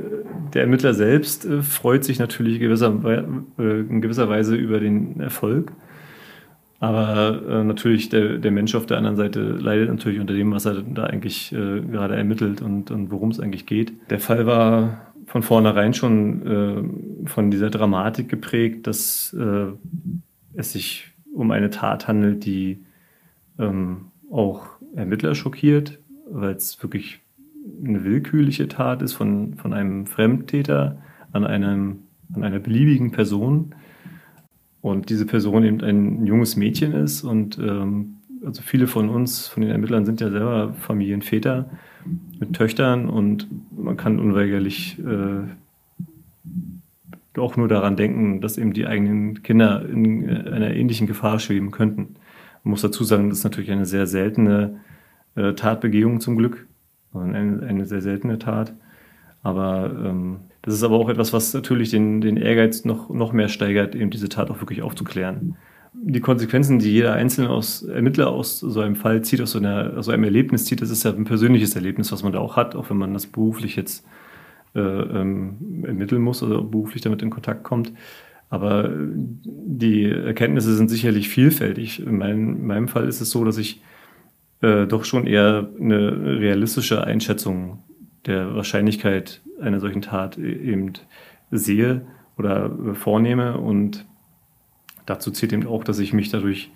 der Ermittler selbst äh, freut sich natürlich gewisser, äh, in gewisser Weise über den Erfolg. Aber äh, natürlich der, der Mensch auf der anderen Seite leidet natürlich unter dem, was er da eigentlich äh, gerade ermittelt und, und worum es eigentlich geht. Der Fall war von vornherein schon äh, von dieser Dramatik geprägt, dass äh, es sich um eine Tat handelt, die ähm, auch Ermittler schockiert, weil es wirklich eine willkürliche Tat ist von, von einem Fremdtäter an, einem, an einer beliebigen Person und diese Person eben ein junges Mädchen ist und ähm, also viele von uns, von den Ermittlern sind ja selber Familienväter mit Töchtern und man kann unweigerlich äh, auch nur daran denken, dass eben die eigenen Kinder in einer ähnlichen Gefahr schweben könnten. Man muss dazu sagen, das ist natürlich eine sehr seltene äh, Tatbegehung zum Glück. Eine, eine sehr seltene Tat. Aber ähm, das ist aber auch etwas, was natürlich den, den Ehrgeiz noch, noch mehr steigert, eben diese Tat auch wirklich aufzuklären. Die Konsequenzen, die jeder einzelne aus, Ermittler aus so einem Fall zieht, aus so, einer, aus so einem Erlebnis zieht, das ist ja ein persönliches Erlebnis, was man da auch hat, auch wenn man das beruflich jetzt äh, ähm, ermitteln muss oder beruflich damit in Kontakt kommt. Aber die Erkenntnisse sind sicherlich vielfältig. In meinem, in meinem Fall ist es so, dass ich äh, doch schon eher eine realistische Einschätzung der Wahrscheinlichkeit einer solchen Tat e-, eben sehe oder vornehme. Und dazu zählt eben auch, dass ich mich dadurch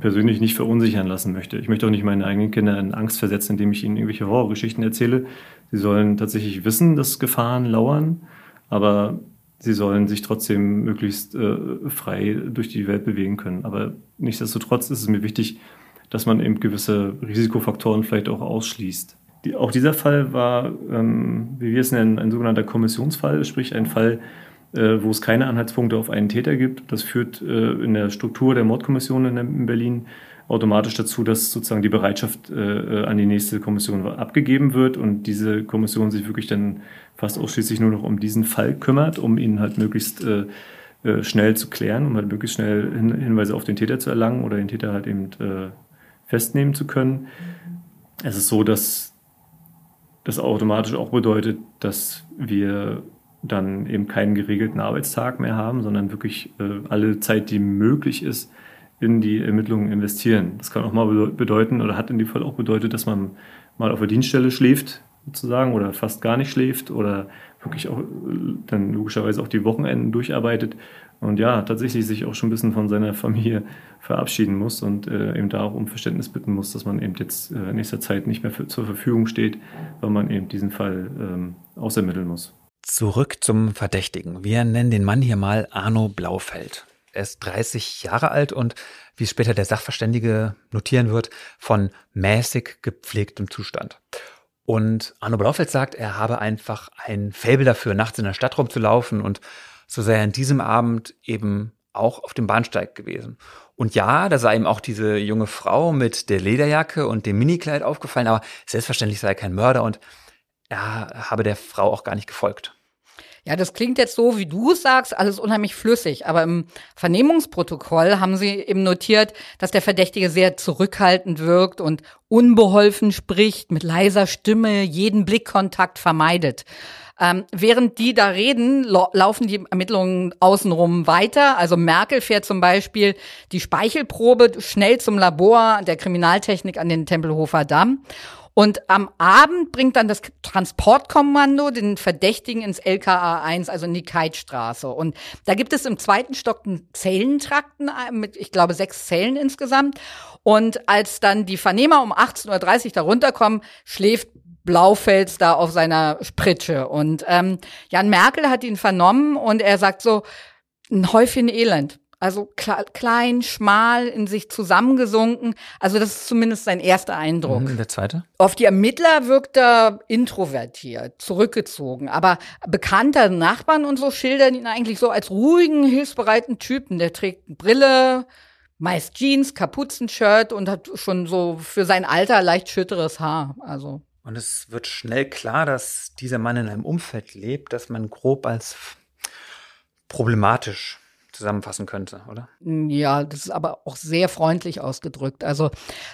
persönlich nicht verunsichern lassen möchte. Ich möchte auch nicht meine eigenen Kinder in Angst versetzen, indem ich ihnen irgendwelche Horrorgeschichten erzähle. Sie sollen tatsächlich wissen, dass Gefahren lauern, aber sie sollen sich trotzdem möglichst äh, frei durch die Welt bewegen können. Aber nichtsdestotrotz ist es mir wichtig, dass man eben gewisse Risikofaktoren vielleicht auch ausschließt. Die, auch dieser Fall war, ähm, wie wir es nennen, ein sogenannter Kommissionsfall, sprich ein Fall, äh, wo es keine Anhaltspunkte auf einen Täter gibt. Das führt äh, in der Struktur der Mordkommission in, in, Berlin automatisch dazu, dass sozusagen die Bereitschaft äh, an die nächste Kommission abgegeben wird und diese Kommission sich wirklich dann fast ausschließlich nur noch um diesen Fall kümmert, um ihn halt möglichst äh, äh, schnell zu klären, um halt möglichst schnell Hin Hinweise auf den Täter zu erlangen oder den Täter halt eben äh, festnehmen zu können. Es ist so, dass das automatisch auch bedeutet, dass wir dann eben keinen geregelten Arbeitstag mehr haben, sondern wirklich äh, alle Zeit, die möglich ist, in die Ermittlungen investieren. Das kann auch mal bedeuten oder hat in dem Fall auch bedeutet, dass man mal auf der Dienststelle schläft, sozusagen, oder fast gar nicht schläft oder wirklich auch dann logischerweise auch die Wochenenden durcharbeitet und ja, tatsächlich sich auch schon ein bisschen von seiner Familie verabschieden muss und äh, eben da auch um Verständnis bitten muss, dass man eben jetzt äh, in nächster Zeit nicht mehr für, zur Verfügung steht, weil man eben diesen Fall ähm, ausermitteln muss. Zurück zum Verdächtigen. Wir nennen den Mann hier mal Arno Blaufeld. Er ist 30 Jahre alt und, wie später der Sachverständige notieren wird, von mäßig gepflegtem Zustand. Und Arno Blaufeld sagt, er habe einfach ein Faible dafür, nachts in der Stadt rumzulaufen und so sei er an diesem Abend eben auch auf dem Bahnsteig gewesen. Und ja, da sei ihm auch diese junge Frau mit der Lederjacke und dem Minikleid aufgefallen, aber selbstverständlich sei er kein Mörder und er habe der Frau auch gar nicht gefolgt. Ja, das klingt jetzt so, wie du es sagst, alles unheimlich flüssig. Aber im Vernehmungsprotokoll haben sie eben notiert, dass der Verdächtige sehr zurückhaltend wirkt und unbeholfen spricht, mit leiser Stimme jeden Blickkontakt vermeidet. Ähm, während die da reden, laufen die Ermittlungen außenrum weiter. Also Merkel fährt zum Beispiel die Speichelprobe schnell zum Labor der Kriminaltechnik an den Tempelhofer Damm. Und am Abend bringt dann das Transportkommando den Verdächtigen ins LKA 1, also in die Keitstraße. Und da gibt es im zweiten Stock einen Zellentrakten mit, ich glaube, sechs Zellen insgesamt. Und als dann die Vernehmer um 18.30 Uhr da runterkommen, schläft Blaufels da auf seiner Spritsche. Und ähm, Jan Merkel hat ihn vernommen und er sagt so, ein Häufchen Elend. Also klein, schmal, in sich zusammengesunken. Also das ist zumindest sein erster Eindruck. Mhm, der zweite? Auf die Ermittler wirkt er introvertiert, zurückgezogen. Aber bekannte Nachbarn und so schildern ihn eigentlich so als ruhigen, hilfsbereiten Typen. Der trägt Brille, meist Jeans, Kapuzenshirt und hat schon so für sein Alter leicht schütteres Haar. Also und es wird schnell klar, dass dieser Mann in einem Umfeld lebt, das man grob als problematisch zusammenfassen könnte, oder? Ja, das ist aber auch sehr freundlich ausgedrückt. Also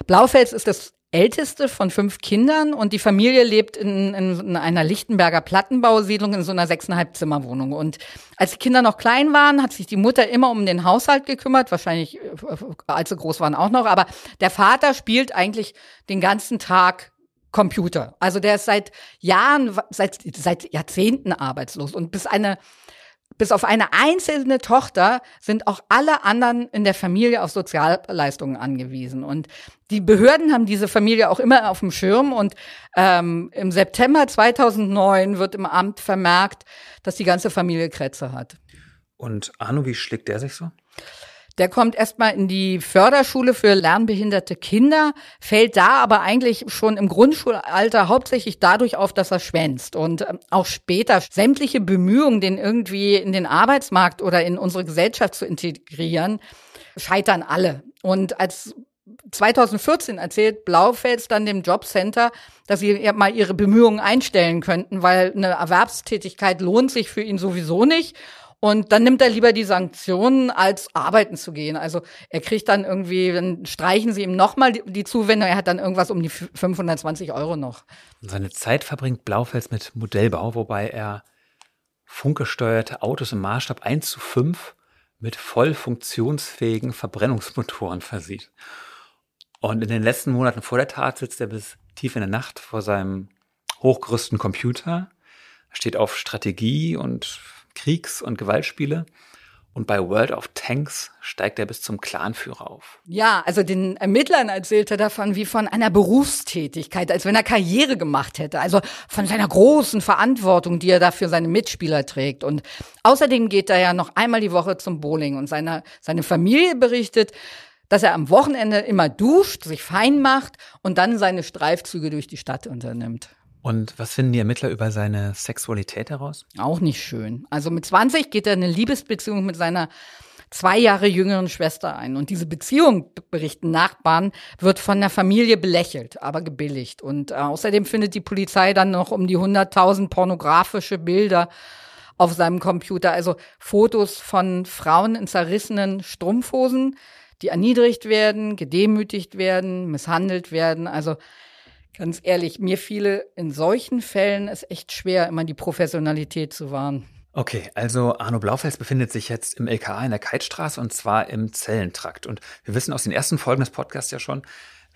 Blaufels ist das älteste von fünf Kindern und die Familie lebt in, in einer Lichtenberger Plattenbausiedlung in so einer sechseinhalb Zimmerwohnung. Und als die Kinder noch klein waren, hat sich die Mutter immer um den Haushalt gekümmert, wahrscheinlich äh, als sie groß waren auch noch. Aber der Vater spielt eigentlich den ganzen Tag Computer. Also der ist seit Jahren, seit, seit Jahrzehnten arbeitslos. Und bis eine bis auf eine einzelne Tochter sind auch alle anderen in der Familie auf Sozialleistungen angewiesen. Und die Behörden haben diese Familie auch immer auf dem Schirm. Und ähm, im September 2009 wird im Amt vermerkt, dass die ganze Familie Krätze hat. Und Arno, wie schlägt der sich so? Der kommt erstmal in die Förderschule für lernbehinderte Kinder, fällt da aber eigentlich schon im Grundschulalter hauptsächlich dadurch auf, dass er schwänzt. Und ähm, auch später sämtliche Bemühungen, den irgendwie in den Arbeitsmarkt oder in unsere Gesellschaft zu integrieren, scheitern alle. Und als 2014 erzählt Blaufels dann dem Jobcenter, dass sie mal ihre Bemühungen einstellen könnten, weil eine Erwerbstätigkeit lohnt sich für ihn sowieso nicht. Und dann nimmt er lieber die Sanktionen, als arbeiten zu gehen. Also er kriegt dann irgendwie, dann streichen sie ihm nochmal die, die Zuwendung, er hat dann irgendwas um die 520 Euro noch. Und seine Zeit verbringt Blaufels mit Modellbau, wobei er funkgesteuerte Autos im Maßstab 1 zu 5 mit voll funktionsfähigen Verbrennungsmotoren versieht. Und in den letzten Monaten vor der Tat sitzt er bis tief in der Nacht vor seinem hochgerüsteten Computer, steht auf Strategie und Kriegs- und Gewaltspiele. Und bei World of Tanks steigt er bis zum Clanführer auf. Ja, also den Ermittlern erzählt er davon wie von einer Berufstätigkeit, als wenn er Karriere gemacht hätte. Also von seiner großen Verantwortung, die er da für seine Mitspieler trägt. Und außerdem geht er ja noch einmal die Woche zum Bowling. Und seine, seine Familie berichtet, dass er am Wochenende immer duscht, sich fein macht und dann seine Streifzüge durch die Stadt unternimmt. Und was finden die Ermittler über seine Sexualität heraus? Auch nicht schön. Also mit 20 geht er eine Liebesbeziehung mit seiner zwei Jahre jüngeren Schwester ein. Und diese Beziehung, berichten Nachbarn, wird von der Familie belächelt, aber gebilligt. Und äh, außerdem findet die Polizei dann noch um die 100.000 pornografische Bilder auf seinem Computer. Also Fotos von Frauen in zerrissenen Strumpfhosen, die erniedrigt werden, gedemütigt werden, misshandelt werden. Also Ganz ehrlich, mir fiele in solchen Fällen es echt schwer, immer die Professionalität zu wahren. Okay, also Arno Blaufels befindet sich jetzt im LKA in der Keitstraße und zwar im Zellentrakt. Und wir wissen aus den ersten Folgen des Podcasts ja schon,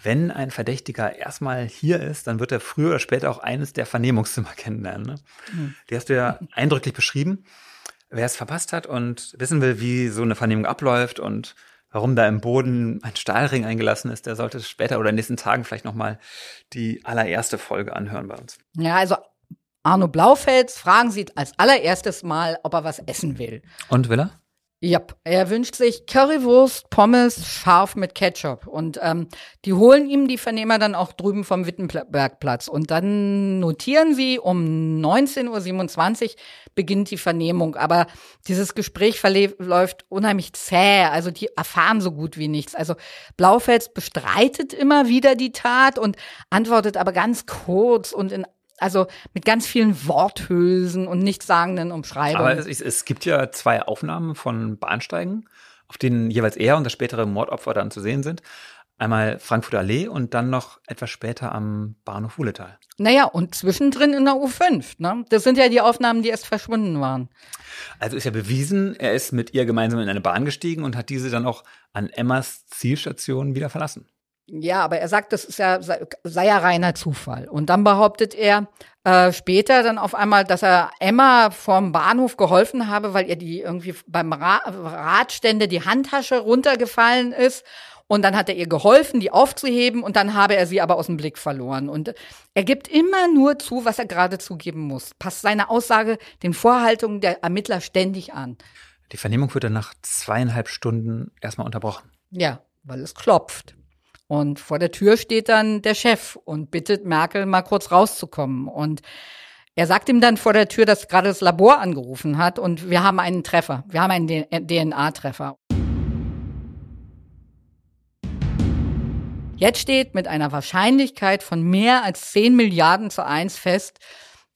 wenn ein Verdächtiger erstmal hier ist, dann wird er früher oder später auch eines der Vernehmungszimmer kennenlernen. Ne? Mhm. Die hast du ja eindrücklich beschrieben. Wer es verpasst hat und wissen will, wie so eine Vernehmung abläuft und warum da im Boden ein Stahlring eingelassen ist, der sollte später oder in den nächsten Tagen vielleicht nochmal die allererste Folge anhören bei uns. Ja, also Arno Blaufels fragen Sie als allererstes mal, ob er was essen will. Und will er? Ja, er wünscht sich Currywurst, Pommes, scharf mit Ketchup. Und ähm, die holen ihm die Vernehmer dann auch drüben vom Wittenbergplatz. Und dann notieren sie, um 19.27 Uhr beginnt die Vernehmung. Aber dieses Gespräch verläuft unheimlich zäh. Also die erfahren so gut wie nichts. Also Blaufels bestreitet immer wieder die Tat und antwortet aber ganz kurz und in also mit ganz vielen Worthülsen und nichtssagenden Umschreibungen. Aber es, es, gibt ja zwei Aufnahmen von Bahnsteigen, auf denen jeweils er und das spätere Mordopfer dann zu sehen sind. Einmal Frankfurter Allee und dann noch etwas später am Bahnhof Wuhletal. Naja, und zwischendrin in der U5. Ne? Das sind ja die Aufnahmen, die erst verschwunden waren. Also ist ja bewiesen, er ist mit ihr gemeinsam in eine Bahn gestiegen und hat diese dann auch an Emmas Zielstation wieder verlassen. Ja, aber er sagt, das ist ja, sei, sei ja reiner Zufall. Und dann behauptet er äh, später dann auf einmal, dass er Emma vom Bahnhof geholfen habe, weil ihr die irgendwie beim Ra Radstände die Handtasche runtergefallen ist. Und dann hat er ihr geholfen, die aufzuheben und dann habe er sie aber aus dem Blick verloren. Und er gibt immer nur zu, was er gerade zugeben muss. Passt seine Aussage den Vorhaltungen der Ermittler ständig an. Die Vernehmung wird dann nach zweieinhalb Stunden erstmal unterbrochen. Ja, weil es klopft. Und vor der Tür steht dann der Chef und bittet Merkel mal kurz rauszukommen. Und er sagt ihm dann vor der Tür, dass gerade das Labor angerufen hat und wir haben einen Treffer. Wir haben einen DNA-Treffer. Jetzt steht mit einer Wahrscheinlichkeit von mehr als 10 Milliarden zu eins fest,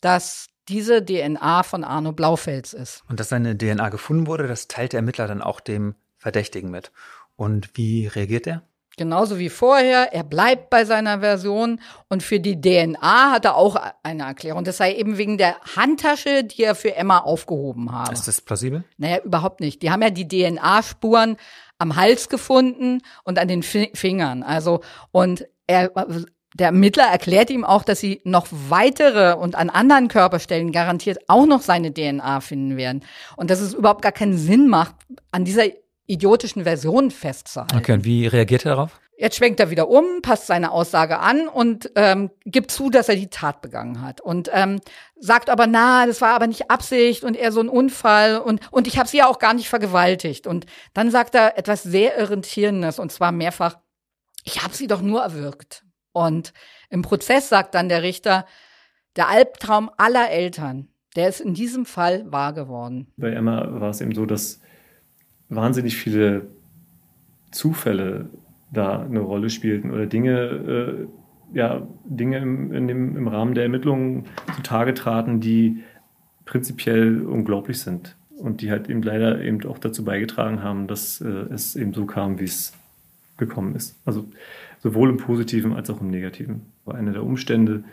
dass diese DNA von Arno Blaufels ist. Und dass seine DNA gefunden wurde, das teilt der Ermittler dann auch dem Verdächtigen mit. Und wie reagiert er? Genauso wie vorher, er bleibt bei seiner Version und für die DNA hat er auch eine Erklärung. Das sei eben wegen der Handtasche, die er für Emma aufgehoben habe. Ist das plausibel? Naja, überhaupt nicht. Die haben ja die DNA-Spuren am Hals gefunden und an den Fingern. Also, und er der Ermittler erklärt ihm auch, dass sie noch weitere und an anderen Körperstellen garantiert auch noch seine DNA finden werden. Und dass es überhaupt gar keinen Sinn macht, an dieser idiotischen Version festzuhalten. Okay, und wie reagiert er darauf? Jetzt schwenkt er wieder um, passt seine Aussage an und ähm, gibt zu, dass er die Tat begangen hat. Und ähm, sagt aber, na, das war aber nicht Absicht und eher so ein Unfall und, und ich habe sie ja auch gar nicht vergewaltigt. Und dann sagt er etwas sehr Irritierendes und zwar mehrfach, ich habe sie doch nur erwürgt. Und im Prozess sagt dann der Richter, der Albtraum aller Eltern, der ist in diesem Fall wahr geworden. Bei Emma war es eben so, dass wahnsinnig viele Zufälle da eine Rolle spielten oder Dinge, äh, ja, Dinge im, dem, im Rahmen der Ermittlungen zutage traten, die prinzipiell unglaublich sind und die halt eben leider eben auch dazu beigetragen haben, dass äh, es eben so kam, wie es gekommen ist. Also sowohl im Positiven als auch im Negativen. War einer der Umstände,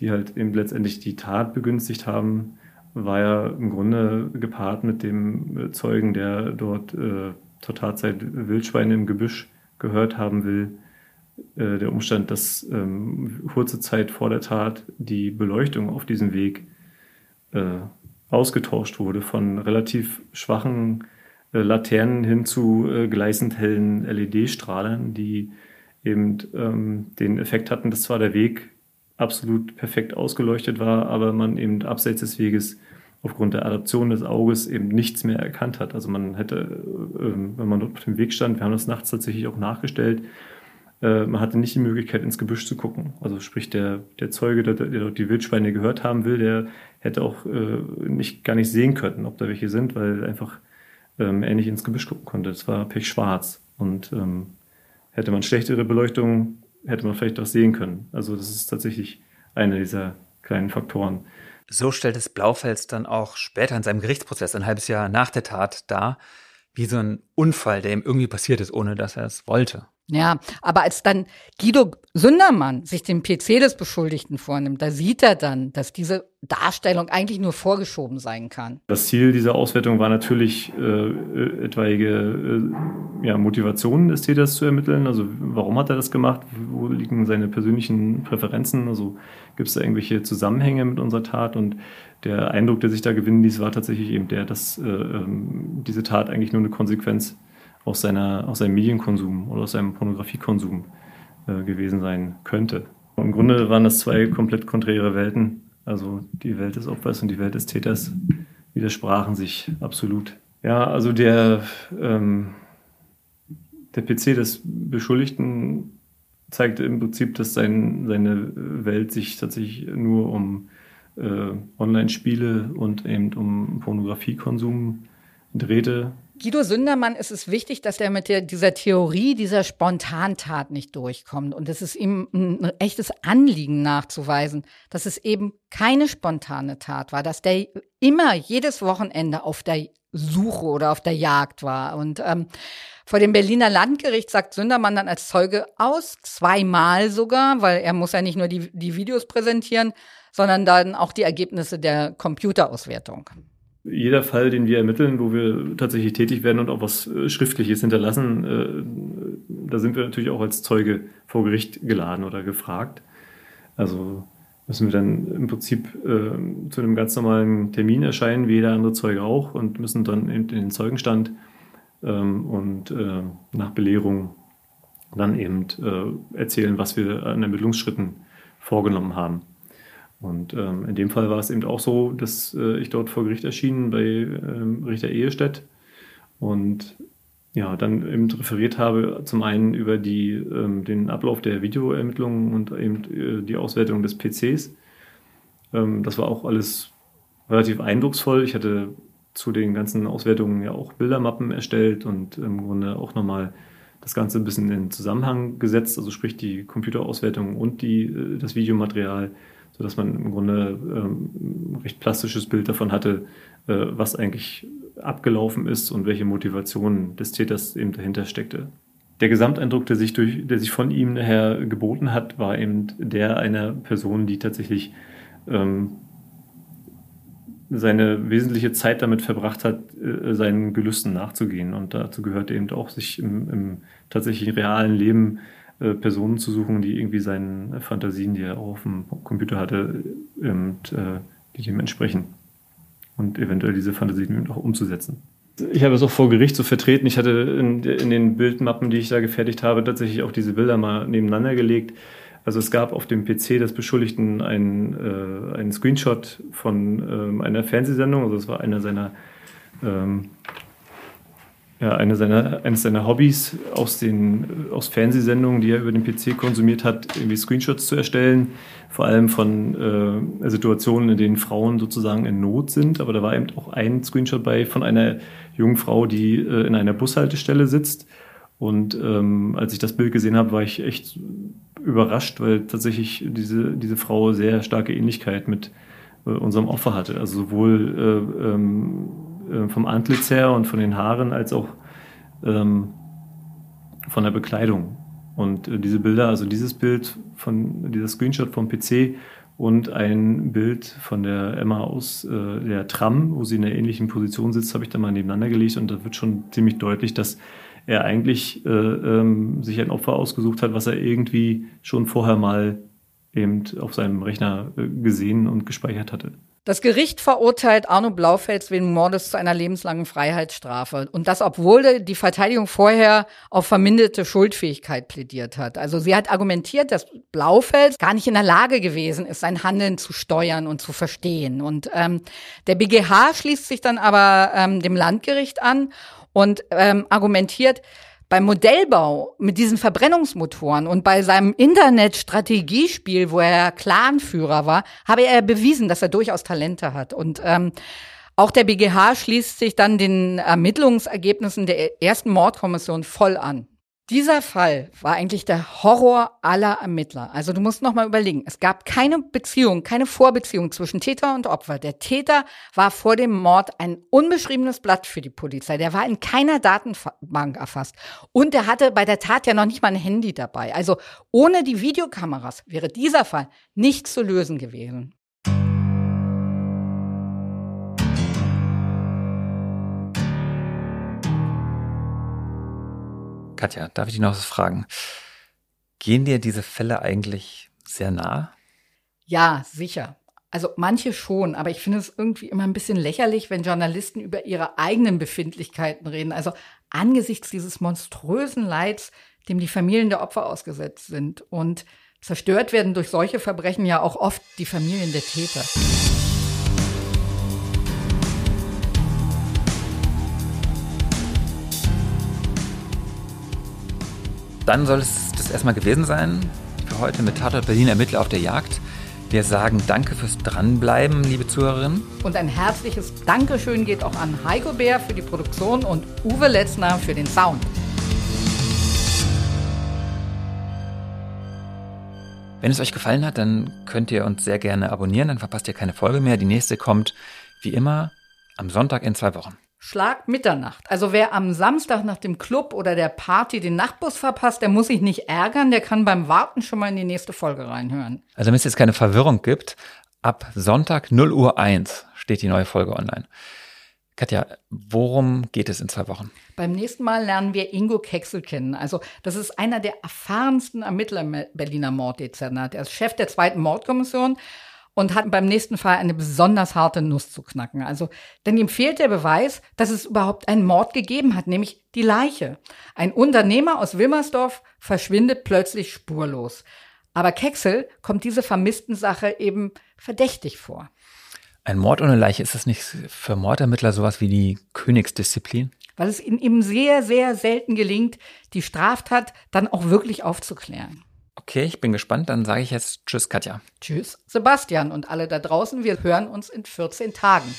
die halt eben letztendlich die Tat begünstigt haben, war ja im Grunde gepaart mit dem Zeugen, der dort äh, zur Tatzeit Wildschweine im Gebüsch gehört haben will. Äh, der Umstand, dass ähm, kurze Zeit vor der Tat die Beleuchtung auf diesem Weg äh, ausgetauscht wurde von relativ schwachen äh, Laternen hin zu äh, gleißend hellen LED-Strahlern, die eben ähm, den Effekt hatten, dass zwar der Weg absolut perfekt ausgeleuchtet war, aber man eben abseits des Weges aufgrund der Adaption des Auges eben nichts mehr erkannt hat. Also man hätte, äh, wenn man dort auf dem Weg stand, wir haben das nachts tatsächlich auch nachgestellt, äh, man hatte nicht die Möglichkeit, ins Gebüsch zu gucken. Also sprich, der, der Zeuge, der, der die Wildschweine gehört haben will, der hätte auch äh, nicht, gar nicht sehen können, ob da welche sind, weil einfach ähm, er nicht ins Gebüsch gucken konnte. Es war pechschwarz. Und ähm, hätte man schlechtere Beleuchtung, hätte man vielleicht auch sehen können. Also das ist tatsächlich einer dieser kleinen Faktoren. So stellt es Blaufels dann auch später in seinem Gerichtsprozess, ein halbes Jahr nach der Tat, dar, wie so ein Unfall, der ihm irgendwie passiert ist, ohne dass er es wollte. Ja, aber als dann Guido Sündermann sich den PC des Beschuldigten vornimmt, da sieht er dann, dass diese Darstellung eigentlich nur vorgeschoben sein kann. Das Ziel dieser Auswertung war natürlich, äh, etwaige äh, ja, Motivationen des Täters zu ermitteln. Also warum hat er das gemacht? Wo liegen seine persönlichen Präferenzen? Also gibt es da irgendwelche Zusammenhänge mit unserer Tat? Und der Eindruck, der sich da gewinnen ließ, war tatsächlich eben der, dass äh, ähm, diese Tat eigentlich nur eine Konsequenz aus, seiner, aus seinem Medienkonsum oder aus seinem Pornografiekonsum äh, gewesen sein könnte. Im Grunde waren das zwei komplett konträre Welten. Also die Welt des Opfers und die Welt des Täters widersprachen sich absolut. Ja, also der, ähm, der PC des Beschuldigten zeigt im Prinzip, dass sein, seine Welt sich tatsächlich nur um äh, Online-Spiele und eben um Pornografiekonsum drehte. Guido Sündermann ist es wichtig, dass er mit der, dieser Theorie dieser Spontantat nicht durchkommt. Und es ist ihm ein echtes Anliegen nachzuweisen, dass es eben keine spontane Tat war, dass der immer jedes Wochenende auf der Suche oder auf der Jagd war. Und ähm, vor dem Berliner Landgericht sagt Sündermann dann als Zeuge aus, zweimal sogar, weil er muss ja nicht nur die, die Videos präsentieren, sondern dann auch die Ergebnisse der Computerauswertung jeder Fall, den wir ermitteln, wo wir tatsächlich tätig werden und auch was äh, Schriftliches hinterlassen, äh, da sind wir natürlich auch als Zeuge vor Gericht geladen oder gefragt. Also müssen wir dann im Prinzip äh, zu einem ganz normalen Termin erscheinen, wie jeder andere Zeuge auch, und müssen dann in, den Zeugenstand ähm, und nach Belehrung dann eben äh, erzählen, was wir an Ermittlungsschritten vorgenommen haben. Und ähm, in dem Fall war es eben auch so, dass äh, ich dort vor Gericht erschien bei ähm, Richter Ehestedt und ja, dann eben referiert habe, zum einen über die, ähm, den Ablauf der Videoermittlungen und eben äh, die Auswertung des PCs. Ähm, das war auch alles relativ eindrucksvoll. Ich hatte zu den ganzen Auswertungen ja auch Bildermappen erstellt und im Grunde auch nochmal das Ganze ein bisschen in Zusammenhang gesetzt, also sprich die Computerauswertung und die, äh, das Videomaterial sodass man im Grunde ähm, ein recht plastisches Bild davon hatte, äh, was eigentlich abgelaufen ist und welche Motivation des Täters eben dahinter steckte. Der Gesamteindruck, der sich, durch, der sich von ihm nachher geboten hat, war eben der einer Person, die tatsächlich ähm, seine wesentliche Zeit damit verbracht hat, äh, seinen Gelüsten nachzugehen. Und dazu gehört eben auch, sich im, im tatsächlich realen Leben äh, Personen zu suchen, die irgendwie seinen Fantasien, die er auch auf dem Computer hatte, ähm, äh, die dem entsprechen. Und eventuell diese Fantasien auch umzusetzen. Ich habe es auch vor Gericht so vertreten. Ich hatte in, in, den Bildmappen, die ich da gefertigt habe, tatsächlich auch diese Bilder mal nebeneinander gelegt. Also es gab auf dem PC des Beschuldigten einen, äh, einen Screenshot von ähm, einer Fernsehsendung. Also es war einer seiner ähm, ja, eine seiner, eines seiner Hobbys aus, den, aus Fernsehsendungen, die er über den PC konsumiert hat, irgendwie Screenshots zu erstellen, vor allem von äh, Situationen, in denen Frauen sozusagen in Not sind. Aber da war eben auch ein Screenshot bei von einer jungen Frau, die äh, in einer Bushaltestelle sitzt. Und ähm, als ich das Bild gesehen habe, war ich echt überrascht, weil tatsächlich diese, diese Frau sehr starke Ähnlichkeit mit äh, unserem Opfer hatte. Also sowohl äh, ähm, äh, vom Antlitz her und von den Haaren als auch ähm, von der Bekleidung. Und äh, diese Bilder, also dieses Bild von dieser Screenshot vom PC und ein Bild von der Emma aus äh, der Tram, wo sie in einer ähnlichen Position sitzt, habe ich da mal nebeneinander gelegt und da wird schon ziemlich deutlich, dass er eigentlich äh, ähm, sich ein Opfer ausgesucht hat, was er irgendwie schon vorher mal eben auf seinem Rechner äh, gesehen und gespeichert hatte. Das Gericht verurteilt Arno Blaufels wegen Mordes zu einer lebenslangen Freiheitsstrafe. Und das, obwohl die Verteidigung vorher auf verminderte Schuldfähigkeit plädiert hat. Also sie hat argumentiert, dass Blaufels gar nicht in der Lage gewesen ist, sein Handeln zu steuern und zu verstehen. Und ähm, der BGH schließt sich dann aber ähm, dem Landgericht an und ähm, argumentiert, beim Modellbau mit diesen Verbrennungsmotoren und bei seinem Internetstrategiespiel, wo er Clanführer war, habe er bewiesen, dass er durchaus Talente hat. Und ähm, auch der BGH schließt sich dann den Ermittlungsergebnissen der ersten Mordkommission voll an. Dieser Fall war eigentlich der Horror aller Ermittler. Also du musst noch mal überlegen, es gab keine Beziehung, keine Vorbeziehung zwischen Täter und Opfer. Der Täter war vor dem Mord ein unbeschriebenes Blatt für die Polizei. Der war in keiner Datenbank erfasst. Und er hatte bei der Tat ja noch nicht mal ein Handy dabei. Also ohne die Videokameras wäre dieser Fall nicht zu lösen gewesen. Katja, darf ich dich noch was fragen? Gehen dir diese Fälle eigentlich sehr nah? Ja, sicher. Also manche schon, aber ich finde es irgendwie immer ein bisschen lächerlich, wenn Journalisten über ihre eigenen Befindlichkeiten reden. Also angesichts dieses monströsen Leids, dem die Familien der Opfer ausgesetzt sind. Und zerstört werden durch solche Verbrechen ja auch oft die Familien der Täter. Dann soll es das erstmal gewesen sein für heute mit Tatort Berlin Ermittler auf der Jagd. Wir sagen Danke fürs Dranbleiben, liebe Zuhörerinnen. Und ein herzliches Dankeschön geht auch an Heiko Bär für die Produktion und Uwe Letzner für den Sound. Wenn es euch gefallen hat, dann könnt ihr uns sehr gerne abonnieren, dann verpasst ihr keine Folge mehr. Die nächste kommt wie immer am Sonntag in zwei Wochen. Schlag Mitternacht. Also wer am Samstag nach dem Club oder der Party den Nachtbus verpasst, der muss sich nicht ärgern, der kann beim Warten schon mal in die nächste Folge reinhören. Also wenn es jetzt keine Verwirrung gibt, ab Sonntag 0 Uhr 1 steht die neue Folge online. Katja, worum geht es in zwei Wochen? Beim nächsten Mal lernen wir Ingo Kexel kennen. Also, das ist einer der erfahrensten Ermittler im Berliner Morddezernat. Er ist Chef der zweiten Mordkommission und hat beim nächsten Fall eine besonders harte Nuss zu knacken. Also, denn ihm fehlt der Beweis, dass es überhaupt einen Mord gegeben hat, nämlich die Leiche. Ein Unternehmer aus Wilmersdorf verschwindet plötzlich spurlos. Aber Kexel kommt diese vermissten Sache eben verdächtig vor. Ein Mord ohne Leiche, ist das nicht für Mordermittler sowas wie die Königsdisziplin? Weil es ihm sehr, sehr selten gelingt, die Straftat dann auch wirklich aufzuklären. Okay, ich bin gespannt. Dann sage ich jetzt Tschüss, Katja. Tschüss, Sebastian und alle da draußen. Wir hören uns in 14 Tagen.